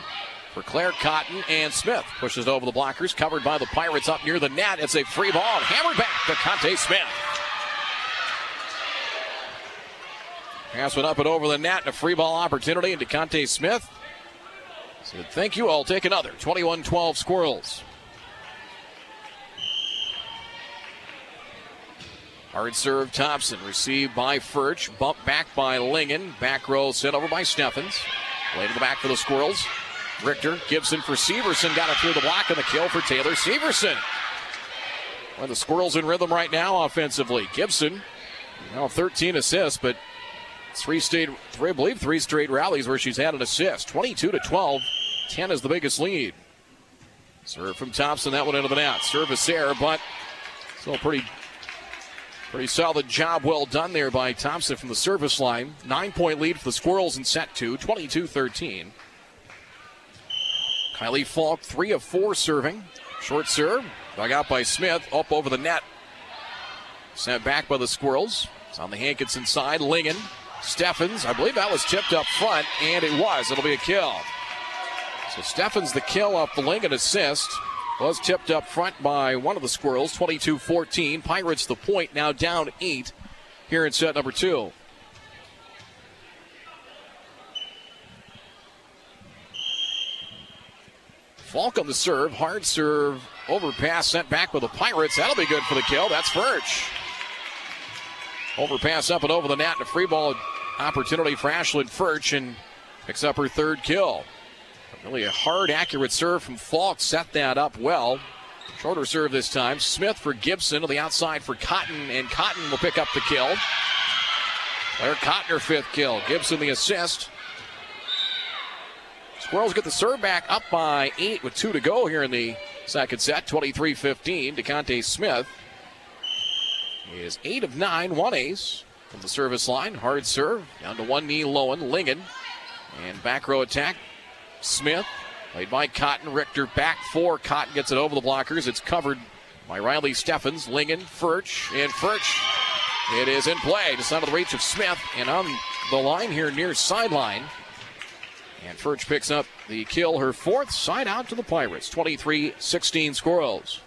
for Claire Cotton and Smith. Pushes over the blockers, covered by the Pirates up near the net. It's a free ball, hammered back to Conte Smith. Pass went up and over the net, and a free ball opportunity, and DeConte Smith said, Thank you, I'll take another. 21 12 Squirrels. Hard serve Thompson, received by Furch, bumped back by Lingen, back row sent over by Steffens. Way to the back for the Squirrels. Richter, Gibson for Severson, got it through the block and the kill for Taylor Severson. Well, the Squirrels in rhythm right now offensively. Gibson, now 13 assists, but Three straight, three, I believe, three straight rallies where she's had an assist. 22 to 12. 10 is the biggest lead. Serve from Thompson, that one into the net. Service there, but still pretty, pretty solid job. Well done there by Thompson from the service line. Nine point lead for the Squirrels in set two, 22 13. Kylie Falk, three of four serving. Short serve, dug out by Smith, up over the net. Sent back by the Squirrels. It's on the Hankinson side. Lingen Steffens, I believe that was tipped up front, and it was. It'll be a kill. So Steffens, the kill off the Lingen assist, was tipped up front by one of the Squirrels, 22 14. Pirates, the point, now down eight here in set number two. Falk on the serve, hard serve, overpass sent back with the Pirates. That'll be good for the kill. That's Furch. Overpass up and over the net, and a free ball opportunity for Ashlyn Furch and picks up her third kill. Really a hard, accurate serve from Falk. Set that up well. Shorter serve this time. Smith for Gibson to the outside for Cotton, and Cotton will pick up the kill. Claire Cotton, her fifth kill. Gibson the assist. Squirrels get the serve back up by eight with two to go here in the second set. 23 15. DeConte Smith is eight of nine, one ace from the service line. Hard serve down to one knee, Lowen, Lingen. And back row attack. Smith, played by Cotton. Richter back four. Cotton gets it over the blockers. It's covered by Riley Steffens, Lingen, Furch, and Furch. It is in play, just out of the reach of Smith, and on the line here near sideline. And Furch picks up the kill, her fourth side out to the Pirates. 23 16 Squirrels.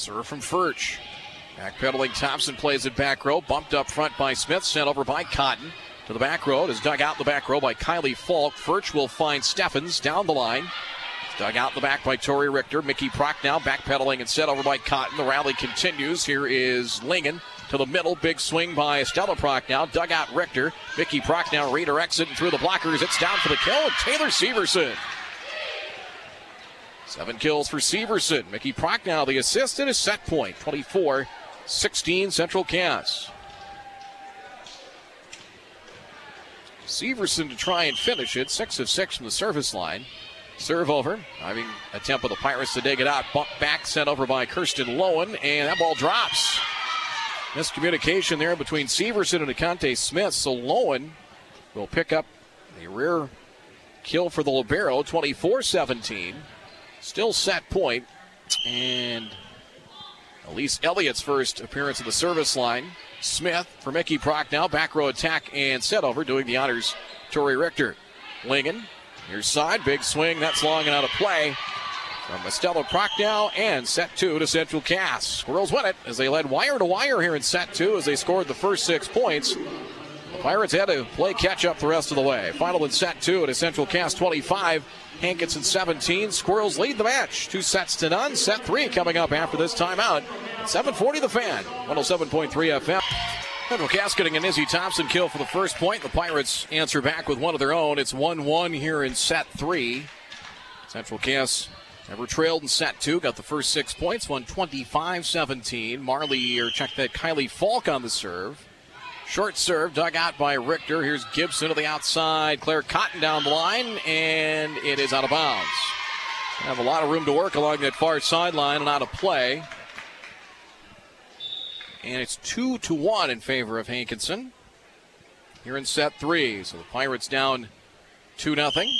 Serve from Furch. Backpedaling Thompson plays it back row. Bumped up front by Smith. Sent over by Cotton. To the back row. It is dug out the back row by Kylie Falk. Furch will find Steffens down the line. Dug out the back by Tori Richter. Mickey Prochnow backpedaling and set over by Cotton. The rally continues. Here is Lingen to the middle. Big swing by Stella Prochnow. Dug out Richter. Mickey Prochnow redirects it and through the blockers. It's down for the kill. And Taylor Severson Seven kills for Severson. Mickey Prochnow, the assist, and a set point. 24 16 Central Cass. Severson to try and finish it. Six of six from the service line. Serve over. Having attempt of the Pirates to dig it out. Bump back, sent over by Kirsten Lowen, and that ball drops. Miscommunication there between Severson and DeConte Smith. So Lowen will pick up a rear kill for the Libero, 24 17. Still set point. And Elise Elliott's first appearance of the service line. Smith for Mickey Prochnow. Back row attack and set over. Doing the honors, Tori Richter. Lingen, near side. Big swing. That's long and out of play. From Estella Prochnow and set two to Central Cass. Squirrels win it as they led wire to wire here in set two as they scored the first six points. Pirates had to play catch up the rest of the way. Final in set two at Central Cass 25. Hankinson 17. Squirrels lead the match. Two sets to none. Set three coming up after this timeout. 740 the fan. 107.3 FM. Central Cass getting an Izzy Thompson kill for the first point. The Pirates answer back with one of their own. It's 1 1 here in set three. Central Cass never trailed in set two. Got the first six points. Won 25 17. Marley, or check that, Kylie Falk on the serve. Short serve dug out by Richter. Here's Gibson to the outside. Claire Cotton down the line, and it is out of bounds. Have a lot of room to work along that far sideline and out of play. And it's two to one in favor of Hankinson. Here in set three. So the Pirates down 2 nothing.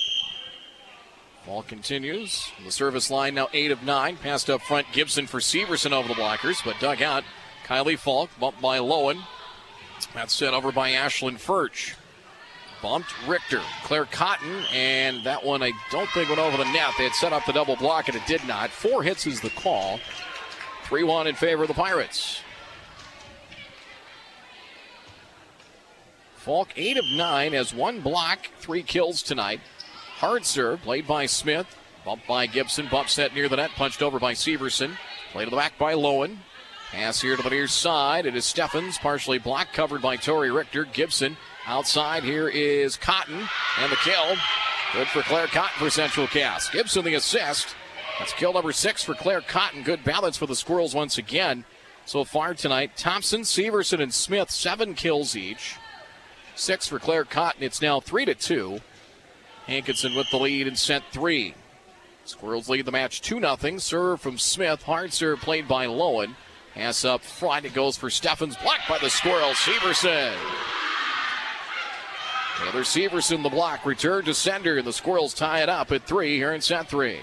Ball continues. The service line now 8 of 9. Passed up front. Gibson for Severson over the blockers, but dug out. Kylie Falk bumped by Lowen. That's sent over by Ashlyn Furch. Bumped Richter. Claire Cotton, and that one I don't think went over the net. They had set up the double block, and it did not. Four hits is the call. 3 1 in favor of the Pirates. Falk, 8 of 9, has one block, three kills tonight. Hard serve, played by Smith. Bumped by Gibson, bump set near the net, punched over by Severson. Played to the back by Lowen. Pass here to the near side. It is Steffens, partially blocked, covered by Tori Richter. Gibson outside. Here is Cotton and the kill. Good for Claire Cotton for Central Cass. Gibson the assist. That's kill number six for Claire Cotton. Good balance for the Squirrels once again. So far tonight, Thompson, Severson, and Smith, seven kills each. Six for Claire Cotton. It's now three to two. Hankinson with the lead and sent three. Squirrels lead the match 2 0. Serve from Smith. Hard serve played by Lowen. Pass up front. It goes for Steffens. Blocked by the Squirrel. Severson. Taylor Severson, the block. Return to sender. And the Squirrels tie it up at three here in set three.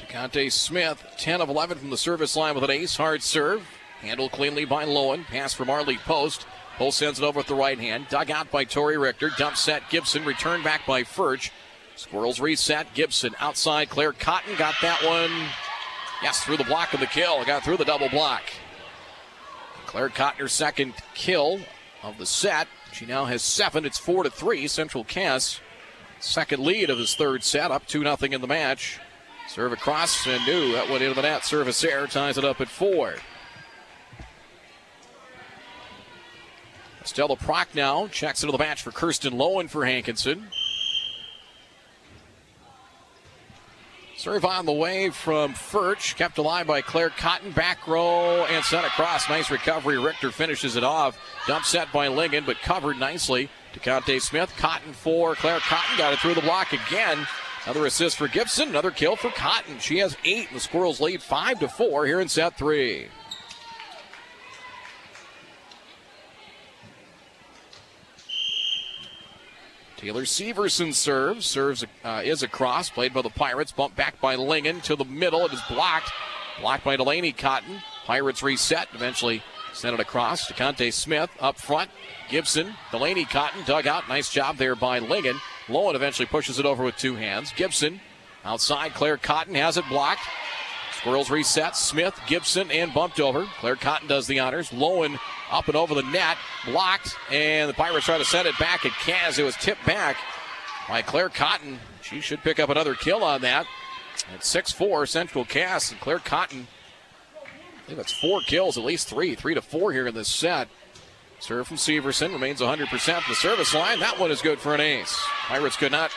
DeConte Smith, 10 of 11 from the service line with an ace. Hard serve. Handled cleanly by Lowen. Pass from Marley Post. Post sends it over with the right hand. Dug out by Tori Richter. Dump set Gibson. Returned back by Furch. Squirrels reset. Gibson outside. Claire Cotton got that one. Yes, through the block of the kill. Got through the double block. Claire Cotton, second kill of the set. She now has seven. It's four to three. Central Cass, second lead of his third set, up two nothing in the match. Serve across and new. That went into the net. Service air ties it up at four. Stella Prochnow checks into the match for Kirsten Lowen for Hankinson. Serve on the way from Furch, kept alive by Claire Cotton. Back row and sent across. Nice recovery. Richter finishes it off. Dump set by Lingen, but covered nicely. DeConte Smith. Cotton for Claire Cotton. Got it through the block again. Another assist for Gibson. Another kill for Cotton. She has eight. The Squirrels lead five to four here in set three. Taylor Severson serves. Serves uh, is a cross. Played by the Pirates. Bumped back by Lingen to the middle. It is blocked. Blocked by Delaney Cotton. Pirates reset. Eventually sent it across. DeConte Smith up front. Gibson. Delaney Cotton dug out. Nice job there by Lingen. Lowen eventually pushes it over with two hands. Gibson outside. Claire Cotton has it blocked. Squirrels reset. Smith, Gibson, and bumped over. Claire Cotton does the honors. Lowen up and over the net. Blocked. And the Pirates try to send it back at Kaz. It was tipped back by Claire Cotton. She should pick up another kill on that. At 6 4, Central Cass. And Claire Cotton, I think that's four kills, at least three. Three to four here in this set. Serve from Severson remains 100% from the service line. That one is good for an ace. Pirates could not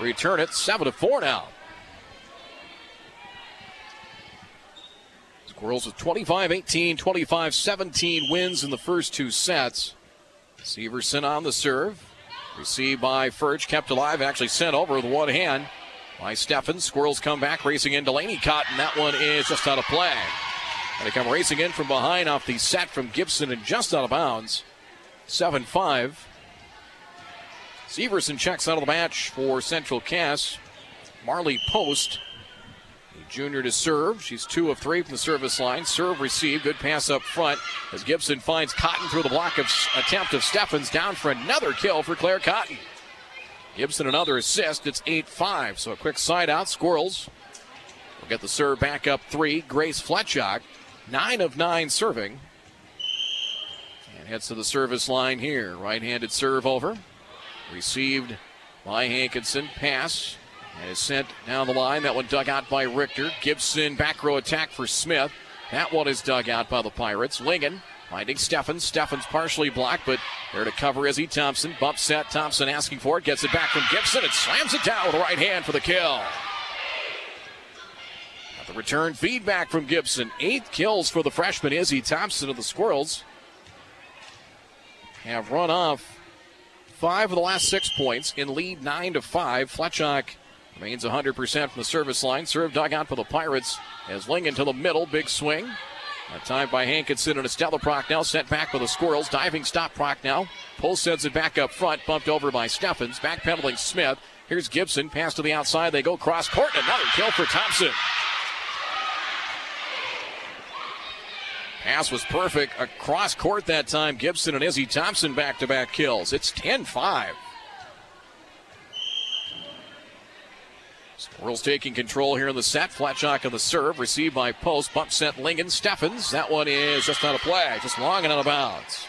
return it. 7 to 4 now. Squirrels with 25 18, 25 17 wins in the first two sets. Severson on the serve. Received by Furch, kept alive, actually sent over with one hand by Steffens. Squirrels come back, racing in Delaney Cotton. That one is just out of play. And they come racing in from behind off the set from Gibson and just out of bounds. 7 5. Severson checks out of the match for Central Cass. Marley Post junior to serve. She's two of three from the service line. Serve received. Good pass up front as Gibson finds Cotton through the block of attempt of Steffens. Down for another kill for Claire Cotton. Gibson another assist. It's 8 5. So a quick side out. Squirrels will get the serve back up three. Grace Fletchock, nine of nine serving. And heads to the service line here. Right handed serve over. Received by Hankinson. Pass and is sent down the line. That one dug out by Richter. Gibson back row attack for Smith. That one is dug out by the Pirates. Lingen finding Steffens. Steffens partially blocked, but there to cover Izzy Thompson. Bump set. Thompson asking for it. Gets it back from Gibson and slams it down with the right hand for the kill. Got the return feedback from Gibson. Eighth kills for the freshman Izzy Thompson of the Squirrels. Have run off five of the last six points in lead nine to five. Fletchock Remains 100% from the service line. Serve dug out for the Pirates as Lingen to the middle. Big swing. A time by Hankinson and Estella Prochnow. Sent back by the Squirrels. Diving stop Prochnow. Pull sends it back up front. Bumped over by Steffens. Backpedaling Smith. Here's Gibson. Pass to the outside. They go cross court. Another kill for Thompson. Pass was perfect across court that time. Gibson and Izzy Thompson back to back kills. It's 10 5. Squirrels taking control here in the set. Fletchock on the serve, received by Post. Bump set Lingen. Steffens. That one is just out of play, just long and out of bounds.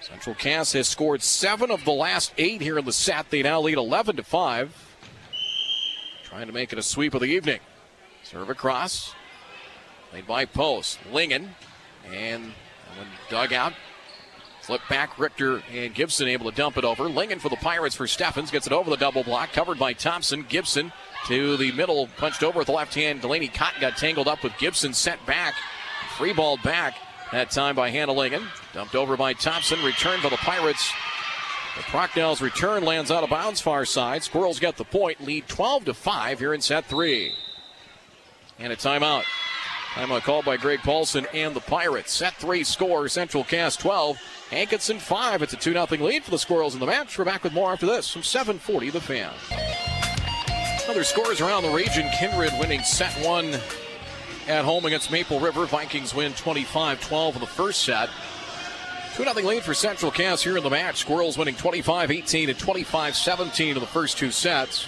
Central Cass has scored seven of the last eight here in the set. They now lead 11 to 5. Trying to make it a sweep of the evening. Serve across. Played by Post. Lingen. And when dug out Flip back, Richter and Gibson able to dump it over. Lingen for the Pirates for Steffens. Gets it over the double block. Covered by Thompson. Gibson to the middle. Punched over with the left hand. Delaney Cotton got tangled up with Gibson. Sent back. Free ball back. That time by Hannah Lingen. Dumped over by Thompson. Return for the Pirates. The Prochnow's return lands out of bounds far side. Squirrels get the point. Lead 12 to 5 here in set three. And a timeout. Timeout called by Greg Paulson and the Pirates. Set three score. Central Cass 12. Hankinson 5. It's a 2 0 lead for the Squirrels in the match. We're back with more after this from 740 The Fan. Other scores around the region. Kindred winning set one at home against Maple River. Vikings win 25 12 in the first set. 2 0 lead for Central Cass here in the match. Squirrels winning 25 18 and 25 17 in the first two sets.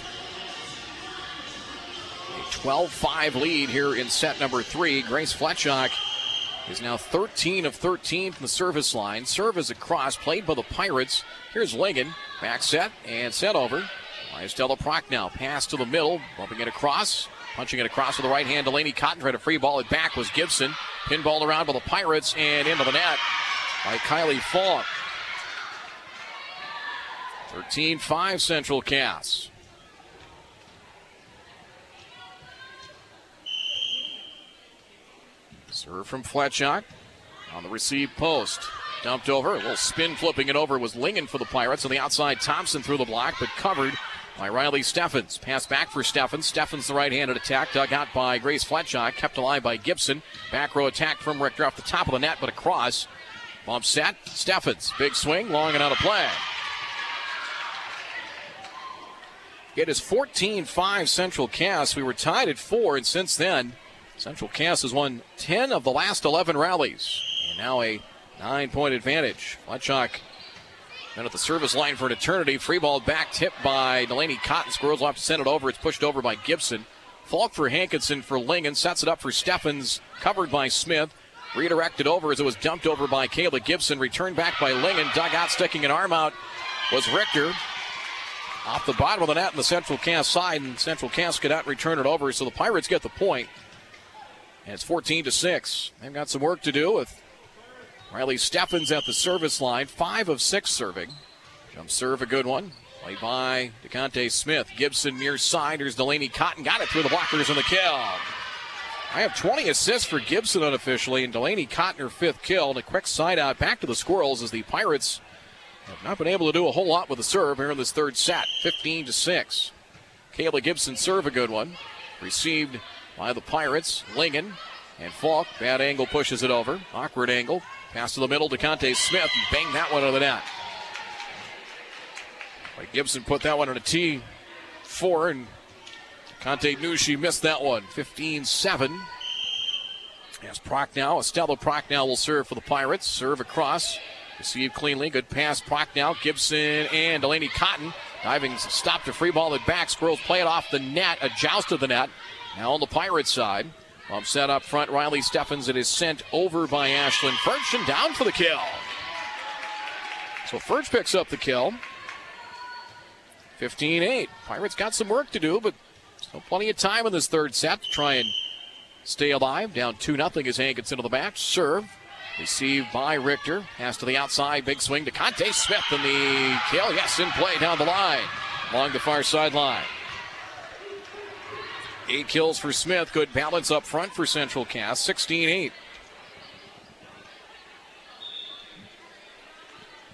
A 12 5 lead here in set number three. Grace Fletchock is now 13 of 13 from the service line. Serve is across, played by the Pirates. Here's Lingen, back set and set over. By Estella Prochnow. Pass to the middle, bumping it across, punching it across with the right hand. Delaney Cotton tried to free ball it back was Gibson. Pinball around by the Pirates and into the net by Kylie Falk. 13 5 Central Cass. Serve from Fletchock on the receive post. Dumped over. A little spin flipping it over was Lingen for the Pirates. On the outside, Thompson through the block, but covered by Riley Steffens. Pass back for Steffens. Steffens the right handed attack, dug out by Grace Fletchock, kept alive by Gibson. Back row attack from Richter off the top of the net, but across. Bump set. Steffens. Big swing, long and out of play. It is 14 5 Central Cass. We were tied at four, and since then, Central Cass has won 10 of the last 11 rallies. And now a nine point advantage. Fletchock then at the service line for an eternity. Free ball back tipped by Delaney Cotton. Squirrels off to send it over. It's pushed over by Gibson. Falk for Hankinson for Lingen. Sets it up for Steffens. Covered by Smith. Redirected over as it was dumped over by Kayla Gibson. Returned back by Lingen. Dug out, sticking an arm out was Richter. Off the bottom of the net in the Central Cass side, and Central Cass could not return it over, so the Pirates get the point. And it's 14 to 6. They've got some work to do with Riley Steffens at the service line, five of six serving. Jump serve, a good one. Played by DeConte Smith. Gibson near side. Here's Delaney Cotton. Got it through the blockers and the kill. I have 20 assists for Gibson unofficially, and Delaney Cotton her fifth kill. And a quick side out back to the Squirrels as the Pirates have not been able to do a whole lot with the serve here in this third set. 15 to 6. Kayla Gibson serve a good one. Received by the Pirates. Lingen and Falk. Bad angle pushes it over. Awkward angle. Pass to the middle to Conte Smith. Bang that one of the net. Gibson put that one on a tee four, and Conte knew she missed that one. 15 7. As Prochnow, Estella Prochnow will serve for the Pirates. Serve across. Received cleanly. Good pass. Prochnow, Gibson, and Delaney Cotton. Diving stop to free ball it back. Squirrels play it off the net. A joust of the net. Now on the Pirates side. Bump set up front. Riley Steffens. It is sent over by Ashlyn Furch and down for the kill. So Furch picks up the kill. 15 8. Pirates got some work to do, but still plenty of time in this third set to try and stay alive. Down 2 0 as Hankinson to the back. Serve. Received by Richter. Pass to the outside. Big swing to Conte Smith. And the kill. Yes, in play down the line. Along the far sideline. Eight kills for Smith. Good balance up front for Central Cass. 16 8.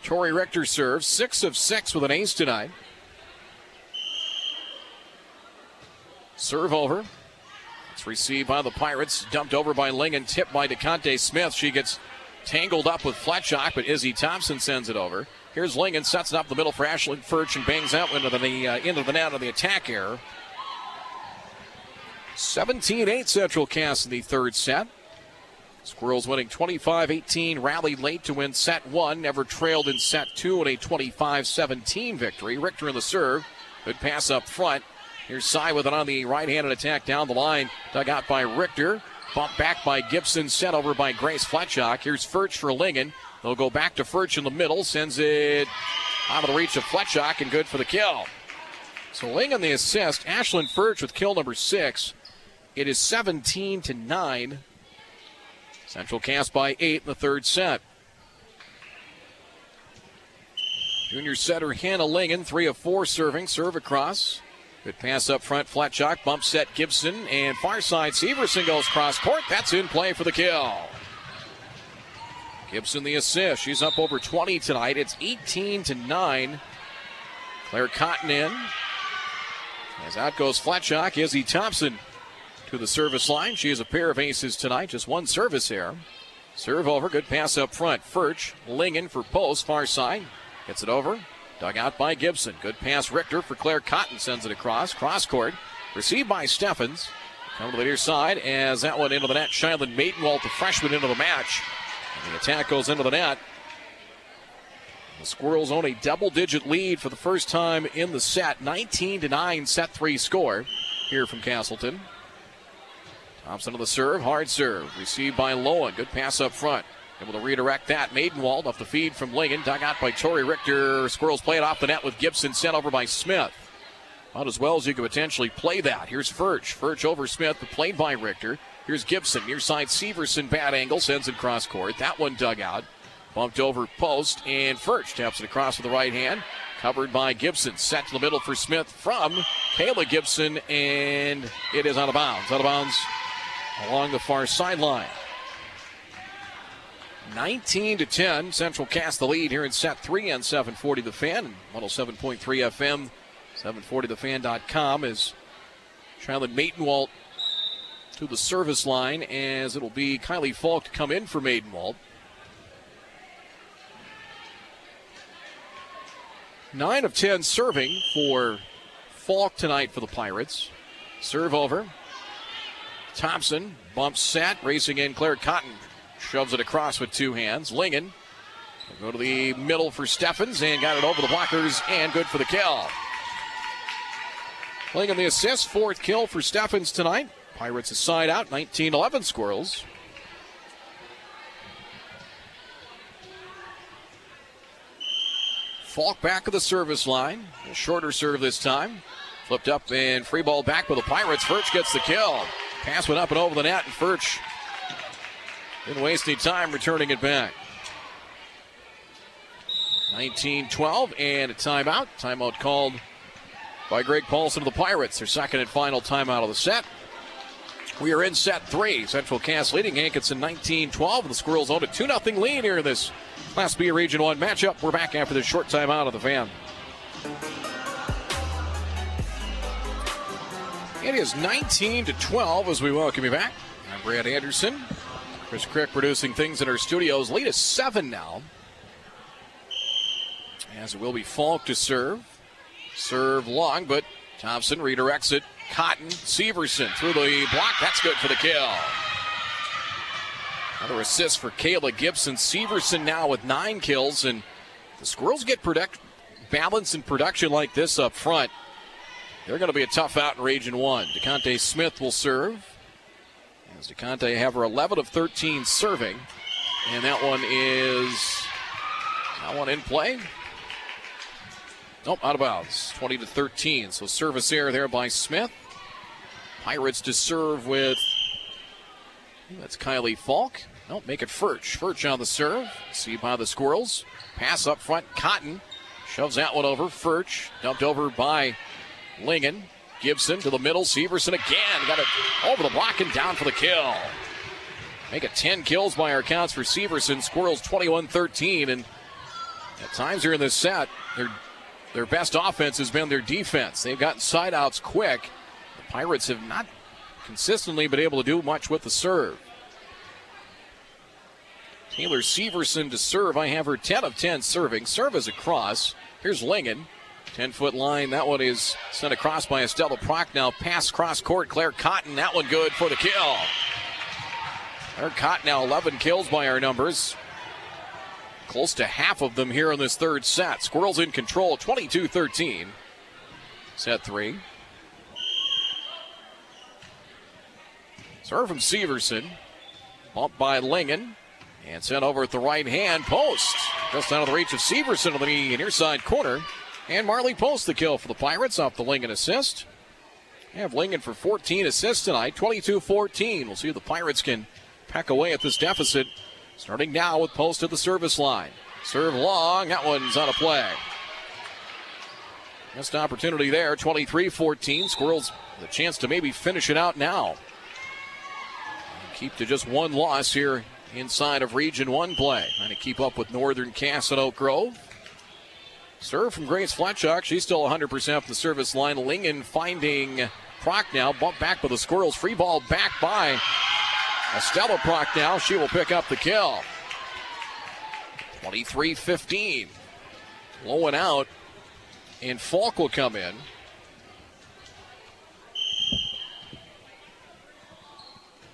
Tori Richter serves. Six of six with an ace tonight. Serve over. It's received by the Pirates. Dumped over by Ling and tipped by DeConte Smith. She gets tangled up with Fletchock, but Izzy Thompson sends it over. Here's Lingen, sets it up the middle for Ashlyn Furch and bangs out into the uh, into the net on the attack error. 17-8 Central Cass in the third set. Squirrels winning 25-18, rallied late to win set one, never trailed in set two in a 25-17 victory. Richter in the serve, good pass up front. Here's Cy with it on the right-handed attack down the line, dug out by Richter. Bumped back by Gibson, Set over by Grace Fletchock. Here's Furch for Lingen. They'll go back to Furch in the middle, sends it out of the reach of Fletchock, and good for the kill. So Lingen the assist. Ashlyn Furch with kill number six. It is 17 to 9. Central Cass by 8 in the third set. Junior setter Hannah Lingen, 3 of 4 serving, serve across. Good pass up front, Fletchock, bump set Gibson, and far side Severson goes cross court. That's in play for the kill. Gibson the assist. She's up over 20 tonight. It's 18 to 9. Claire Cotton in. As out goes Fletchock, Izzy Thompson to the service line. She has a pair of aces tonight, just one service here. Serve over, good pass up front. Furch, Lingen for post, far side. Gets it over. Dug out by Gibson. Good pass, Richter for Claire Cotton sends it across. Cross court. Received by Steffens. Come to the near side as that one into the net. Shiloh Maidenwald, the freshman, into the match. And the attack goes into the net. The Squirrels own a double digit lead for the first time in the set. 19 to 9 set three score here from Castleton. Thompson to the serve, hard serve. Received by Lowen. Good pass up front. Able to redirect that. Maidenwald off the feed from Lingen. Dug out by Tori Richter. Squirrels play it off the net with Gibson sent over by Smith. About as well as you could potentially play that. Here's Furch. Furch over Smith, but played by Richter. Here's Gibson. Near side Severson, bad angle, sends it cross court. That one dug out. Bumped over post, and Furch taps it across with the right hand. Covered by Gibson. Set to the middle for Smith from Kayla Gibson, and it is out of bounds. Out of bounds along the far sideline. 19 to 10. Central Cass the lead here in set three on 740 The Fan and 107.3 FM. 740thefan.com is Charlotte Maidenwald to the service line as it'll be Kylie Falk to come in for Maidenwald. Nine of ten serving for Falk tonight for the Pirates. Serve over. Thompson bumps set, racing in Claire Cotton. Shoves it across with two hands. Lingen will go to the middle for Steffens and got it over the blockers and good for the kill. Lingen the assist, fourth kill for Steffens tonight. Pirates a side out, 19 11 Squirrels. Falk back of the service line. A shorter serve this time. Flipped up and free ball back with the Pirates. Furch gets the kill. Pass went up and over the net, and Furch didn't waste any time returning it back. 19 12 and a timeout. Timeout called by Greg Paulson of the Pirates. Their second and final timeout of the set. We are in set three. Central Cass leading Hankinson 19 12. The Squirrels own a 2 0 lead here in this Class B Region 1 matchup. We're back after this short timeout of the fan. It is 19 to 12 as we welcome you back. I'm Brad Anderson. Chris Crick producing things in our studios. Lead is seven now. As it will be Falk to serve. Serve long, but Thompson redirects it. Cotton, Severson through the block. That's good for the kill. Another assist for Kayla Gibson. Severson now with nine kills, and the Squirrels get product- balance and production like this up front. They're going to be a tough out in Region 1. DeConte Smith will serve. As DeConte have her 11 of 13 serving. And that one is. That one in play. Nope, out of bounds. 20 to 13. So service error there by Smith. Pirates to serve with. That's Kylie Falk. Nope, make it Furch. Furch on the serve. See by the Squirrels. Pass up front. Cotton shoves that one over. Furch dumped over by Lingen. Gibson to the middle. Severson again. Got it over the block and down for the kill. Make it 10 kills by our counts for Severson. Squirrels 21 13. And at times here in this set, their, their best offense has been their defense. They've gotten side outs quick. The Pirates have not consistently been able to do much with the serve. Taylor Severson to serve. I have her 10 of 10 serving. Serve is across. Here's Lingen. 10 foot line. That one is sent across by Estella Prochnow. Pass cross court. Claire Cotton. That one good for the kill. Claire Cotton now 11 kills by our numbers. Close to half of them here in this third set. Squirrels in control 22 13. Set three. Serve from Severson. Bumped by Lingen. And sent over at the right hand post. Just out of the reach of Severson on the near side corner. And Marley Post the kill for the Pirates off the Lingen assist. We have Lingen for 14 assists tonight, 22 14. We'll see if the Pirates can peck away at this deficit. Starting now with Post at the service line. Serve long, that one's out of play. Missed opportunity there, 23 14. Squirrels the chance to maybe finish it out now. Keep to just one loss here inside of Region 1 play. Trying to keep up with Northern Cass and Oak Grove. Serve from Grace Fletchock. She's still 100% from the service line. Lingen finding Prochnow. Bump back with the Squirrels. Free ball back by Estella Prochnow. She will pick up the kill. 23 15. Blowing out. And Falk will come in.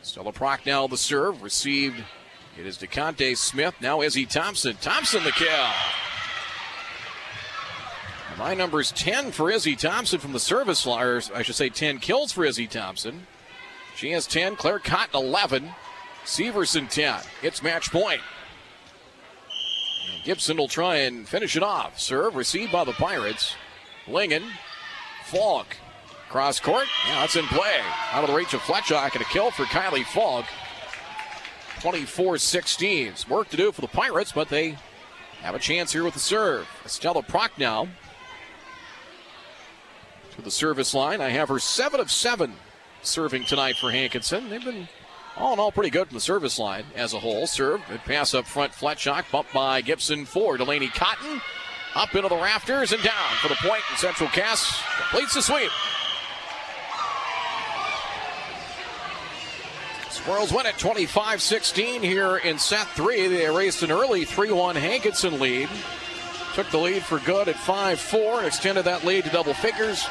Stella Prochnow the serve. Received. It is DeConte Smith. Now Izzy Thompson. Thompson the kill. My number is 10 for Izzy Thompson from the service or I should say 10 kills for Izzy Thompson. She has 10, Claire Cotton 11, Severson 10. It's match point. Gibson will try and finish it off. Serve received by the Pirates. Lingen, Falk, cross court. Yeah, that's in play. Out of the reach of Fletchock and a kill for Kylie Falk. 24 16. Work to do for the Pirates, but they have a chance here with the serve. Estella Prochnow to the service line. I have her seven of seven serving tonight for Hankinson. They've been all in all, pretty good from the service line as a whole. Serve, good pass up front, Fletchock, bumped by Gibson for Delaney Cotton. Up into the rafters and down for the point, and Central Cass completes the sweep. Squirrels win at 25 16 here in set three. They erased an early 3 1 Hankinson lead. Took the lead for good at 5 4 and extended that lead to double figures.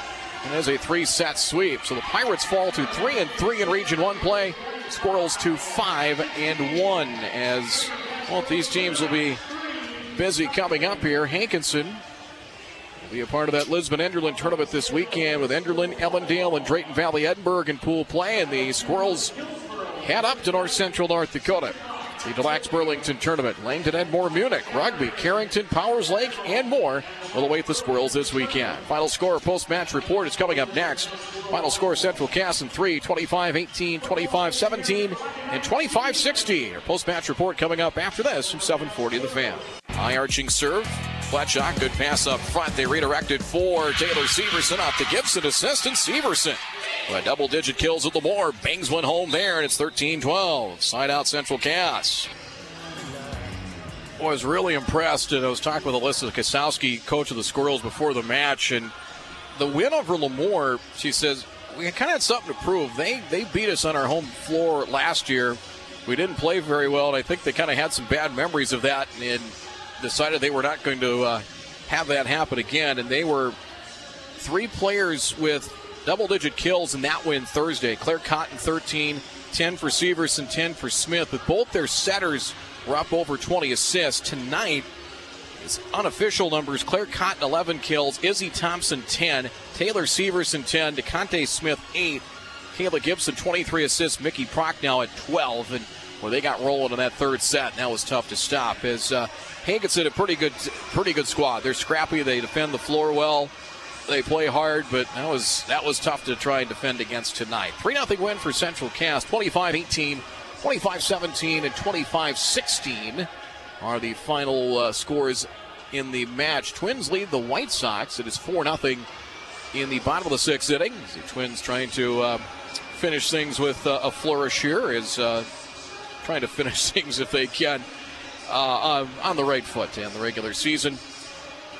And as a three set sweep. So the Pirates fall to 3 and 3 in Region 1 play. Squirrels to 5 and 1 as both these teams will be busy coming up here. Hankinson will be a part of that Lisbon Enderlin tournament this weekend with Enderlin, Ellendale, and Drayton Valley Edinburg in pool play. And the Squirrels head up to North Central North Dakota. The Des Lacs Burlington Tournament, Langdon Edmore Munich, Rugby, Carrington, Powers Lake, and more will await the Squirrels this weekend. Final score post match report is coming up next. Final score Central Cass in 3, 25 18, 25 17, and 25 16. Our post match report coming up after this from 740 The Fan. High arching serve. Fletchock, good pass up front. They redirected for Taylor Severson off the Gibson assistant. Severson with double digit kills at the board. Bangs one home there, and it's 13 12. Side out Central Cass. I was really impressed, and I was talking with Alyssa Kasowski, coach of the Squirrels, before the match, and the win over LaMoure, she says, we kind of had something to prove. They they beat us on our home floor last year. We didn't play very well, and I think they kind of had some bad memories of that, and decided they were not going to uh, have that happen again. And they were three players with double digit kills in that win Thursday. Claire Cotton 13, 10 for Severson, 10 for Smith. But both their setters were up over 20 assists. Tonight, it's unofficial numbers Claire Cotton 11 kills, Izzy Thompson 10, Taylor Severson 10, DeConte Smith 8, Kayla Gibson 23 assists, Mickey Prochnow at 12. And where they got rolling in that third set, and that was tough to stop. As uh, Hankinson, a pretty good, pretty good squad. They're scrappy. They defend the floor well. They play hard, but that was that was tough to try and defend against tonight. 3 0 win for Central Cass, 25 18, 25 17, and 25 16 are the final uh, scores in the match. Twins lead the White Sox. It is 4 0 in the bottom of the sixth inning. The Twins trying to uh, finish things with uh, a flourish here is uh, trying to finish [laughs] things if they can uh, on the right foot in the regular season.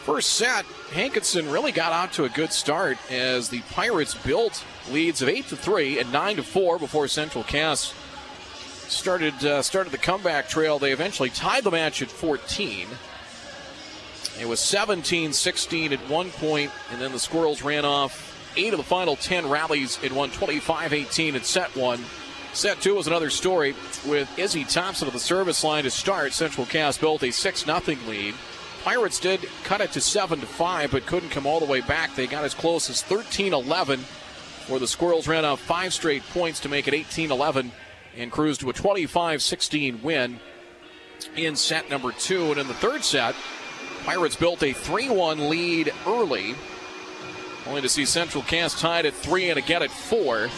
First set, Hankinson really got out to a good start as the Pirates built leads of eight to three and nine to four before Central Cass started uh, started the comeback trail. They eventually tied the match at 14. It was 17-16 at one point, and then the Squirrels ran off eight of the final 10 rallies and won 25-18 in set one. Set two was another story with Izzy Thompson of the service line to start. Central Cass built a 6 0 lead. Pirates did cut it to 7 to 5, but couldn't come all the way back. They got as close as 13 11, where the Squirrels ran out five straight points to make it 18 11 and cruised to a 25 16 win in set number two. And in the third set, Pirates built a 3 1 lead early, only to see Central Cass tied at 3 and again at 4.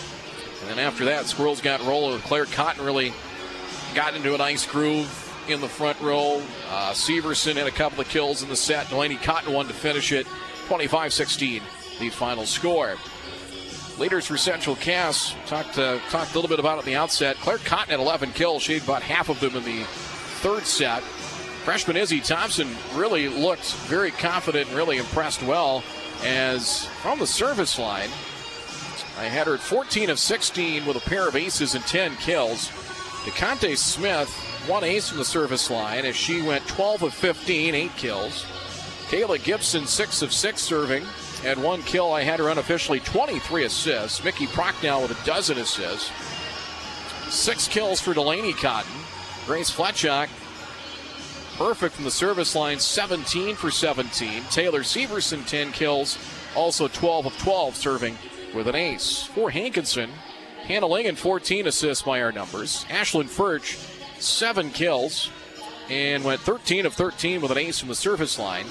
And after that, Squirrels got rolling. Claire Cotton really got into a nice groove in the front row. Uh, Severson had a couple of kills in the set. Delaney Cotton one to finish it. 25 16, the final score. Leaders for Central Cass talked uh, talked a little bit about in the outset. Claire Cotton had 11 kills. She had about half of them in the third set. Freshman Izzy Thompson really looked very confident and really impressed well as from the service line. I had her at 14 of 16 with a pair of aces and 10 kills. DeConte Smith one ace from the service line as she went 12 of 15, eight kills. Kayla Gibson, six of six serving, and one kill. I had her unofficially 23 assists. Mickey Prochnow with a dozen assists. Six kills for Delaney Cotton. Grace Fletchock, perfect from the service line, 17 for 17. Taylor Severson, 10 kills, also 12 of 12 serving with an ace. For Hankinson, Hannah Lingen, 14 assists by our numbers. Ashlyn Furch, seven kills and went 13 of 13 with an ace from the service line.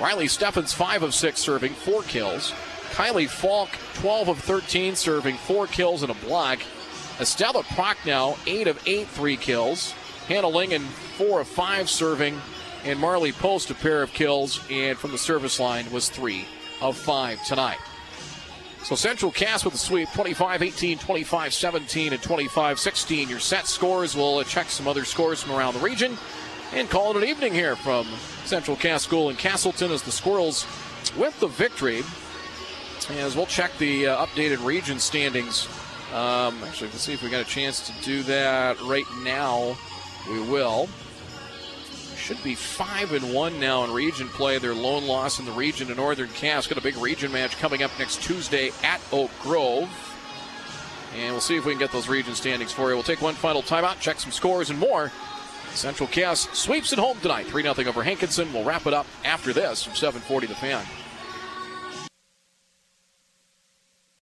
Riley Steffens, 5 of 6 serving, 4 kills. Kylie Falk, 12 of 13 serving, 4 kills and a block. Estella Prochnow, 8 of 8, 3 kills. Hannah Lingen, 4 of 5 serving. And Marley Post, a pair of kills. And from the service line was 3 of 5 tonight. So Central Cass with the sweep 25 18, 25 17, and 25 16. Your set scores. We'll check some other scores from around the region and call it an evening here from Central Cass School in Castleton as the Squirrels with the victory. As we'll check the uh, updated region standings. Um, actually, let's see if we got a chance to do that right now. We will should be five and one now in region play. Their lone loss in the region to Northern Cass. Got a big region match coming up next Tuesday at Oak Grove. And we'll see if we can get those region standings for you. We'll take one final timeout, check some scores and more. Central Cass sweeps it home tonight, 3 0 over Hankinson. We'll wrap it up after this from 740 The Fan.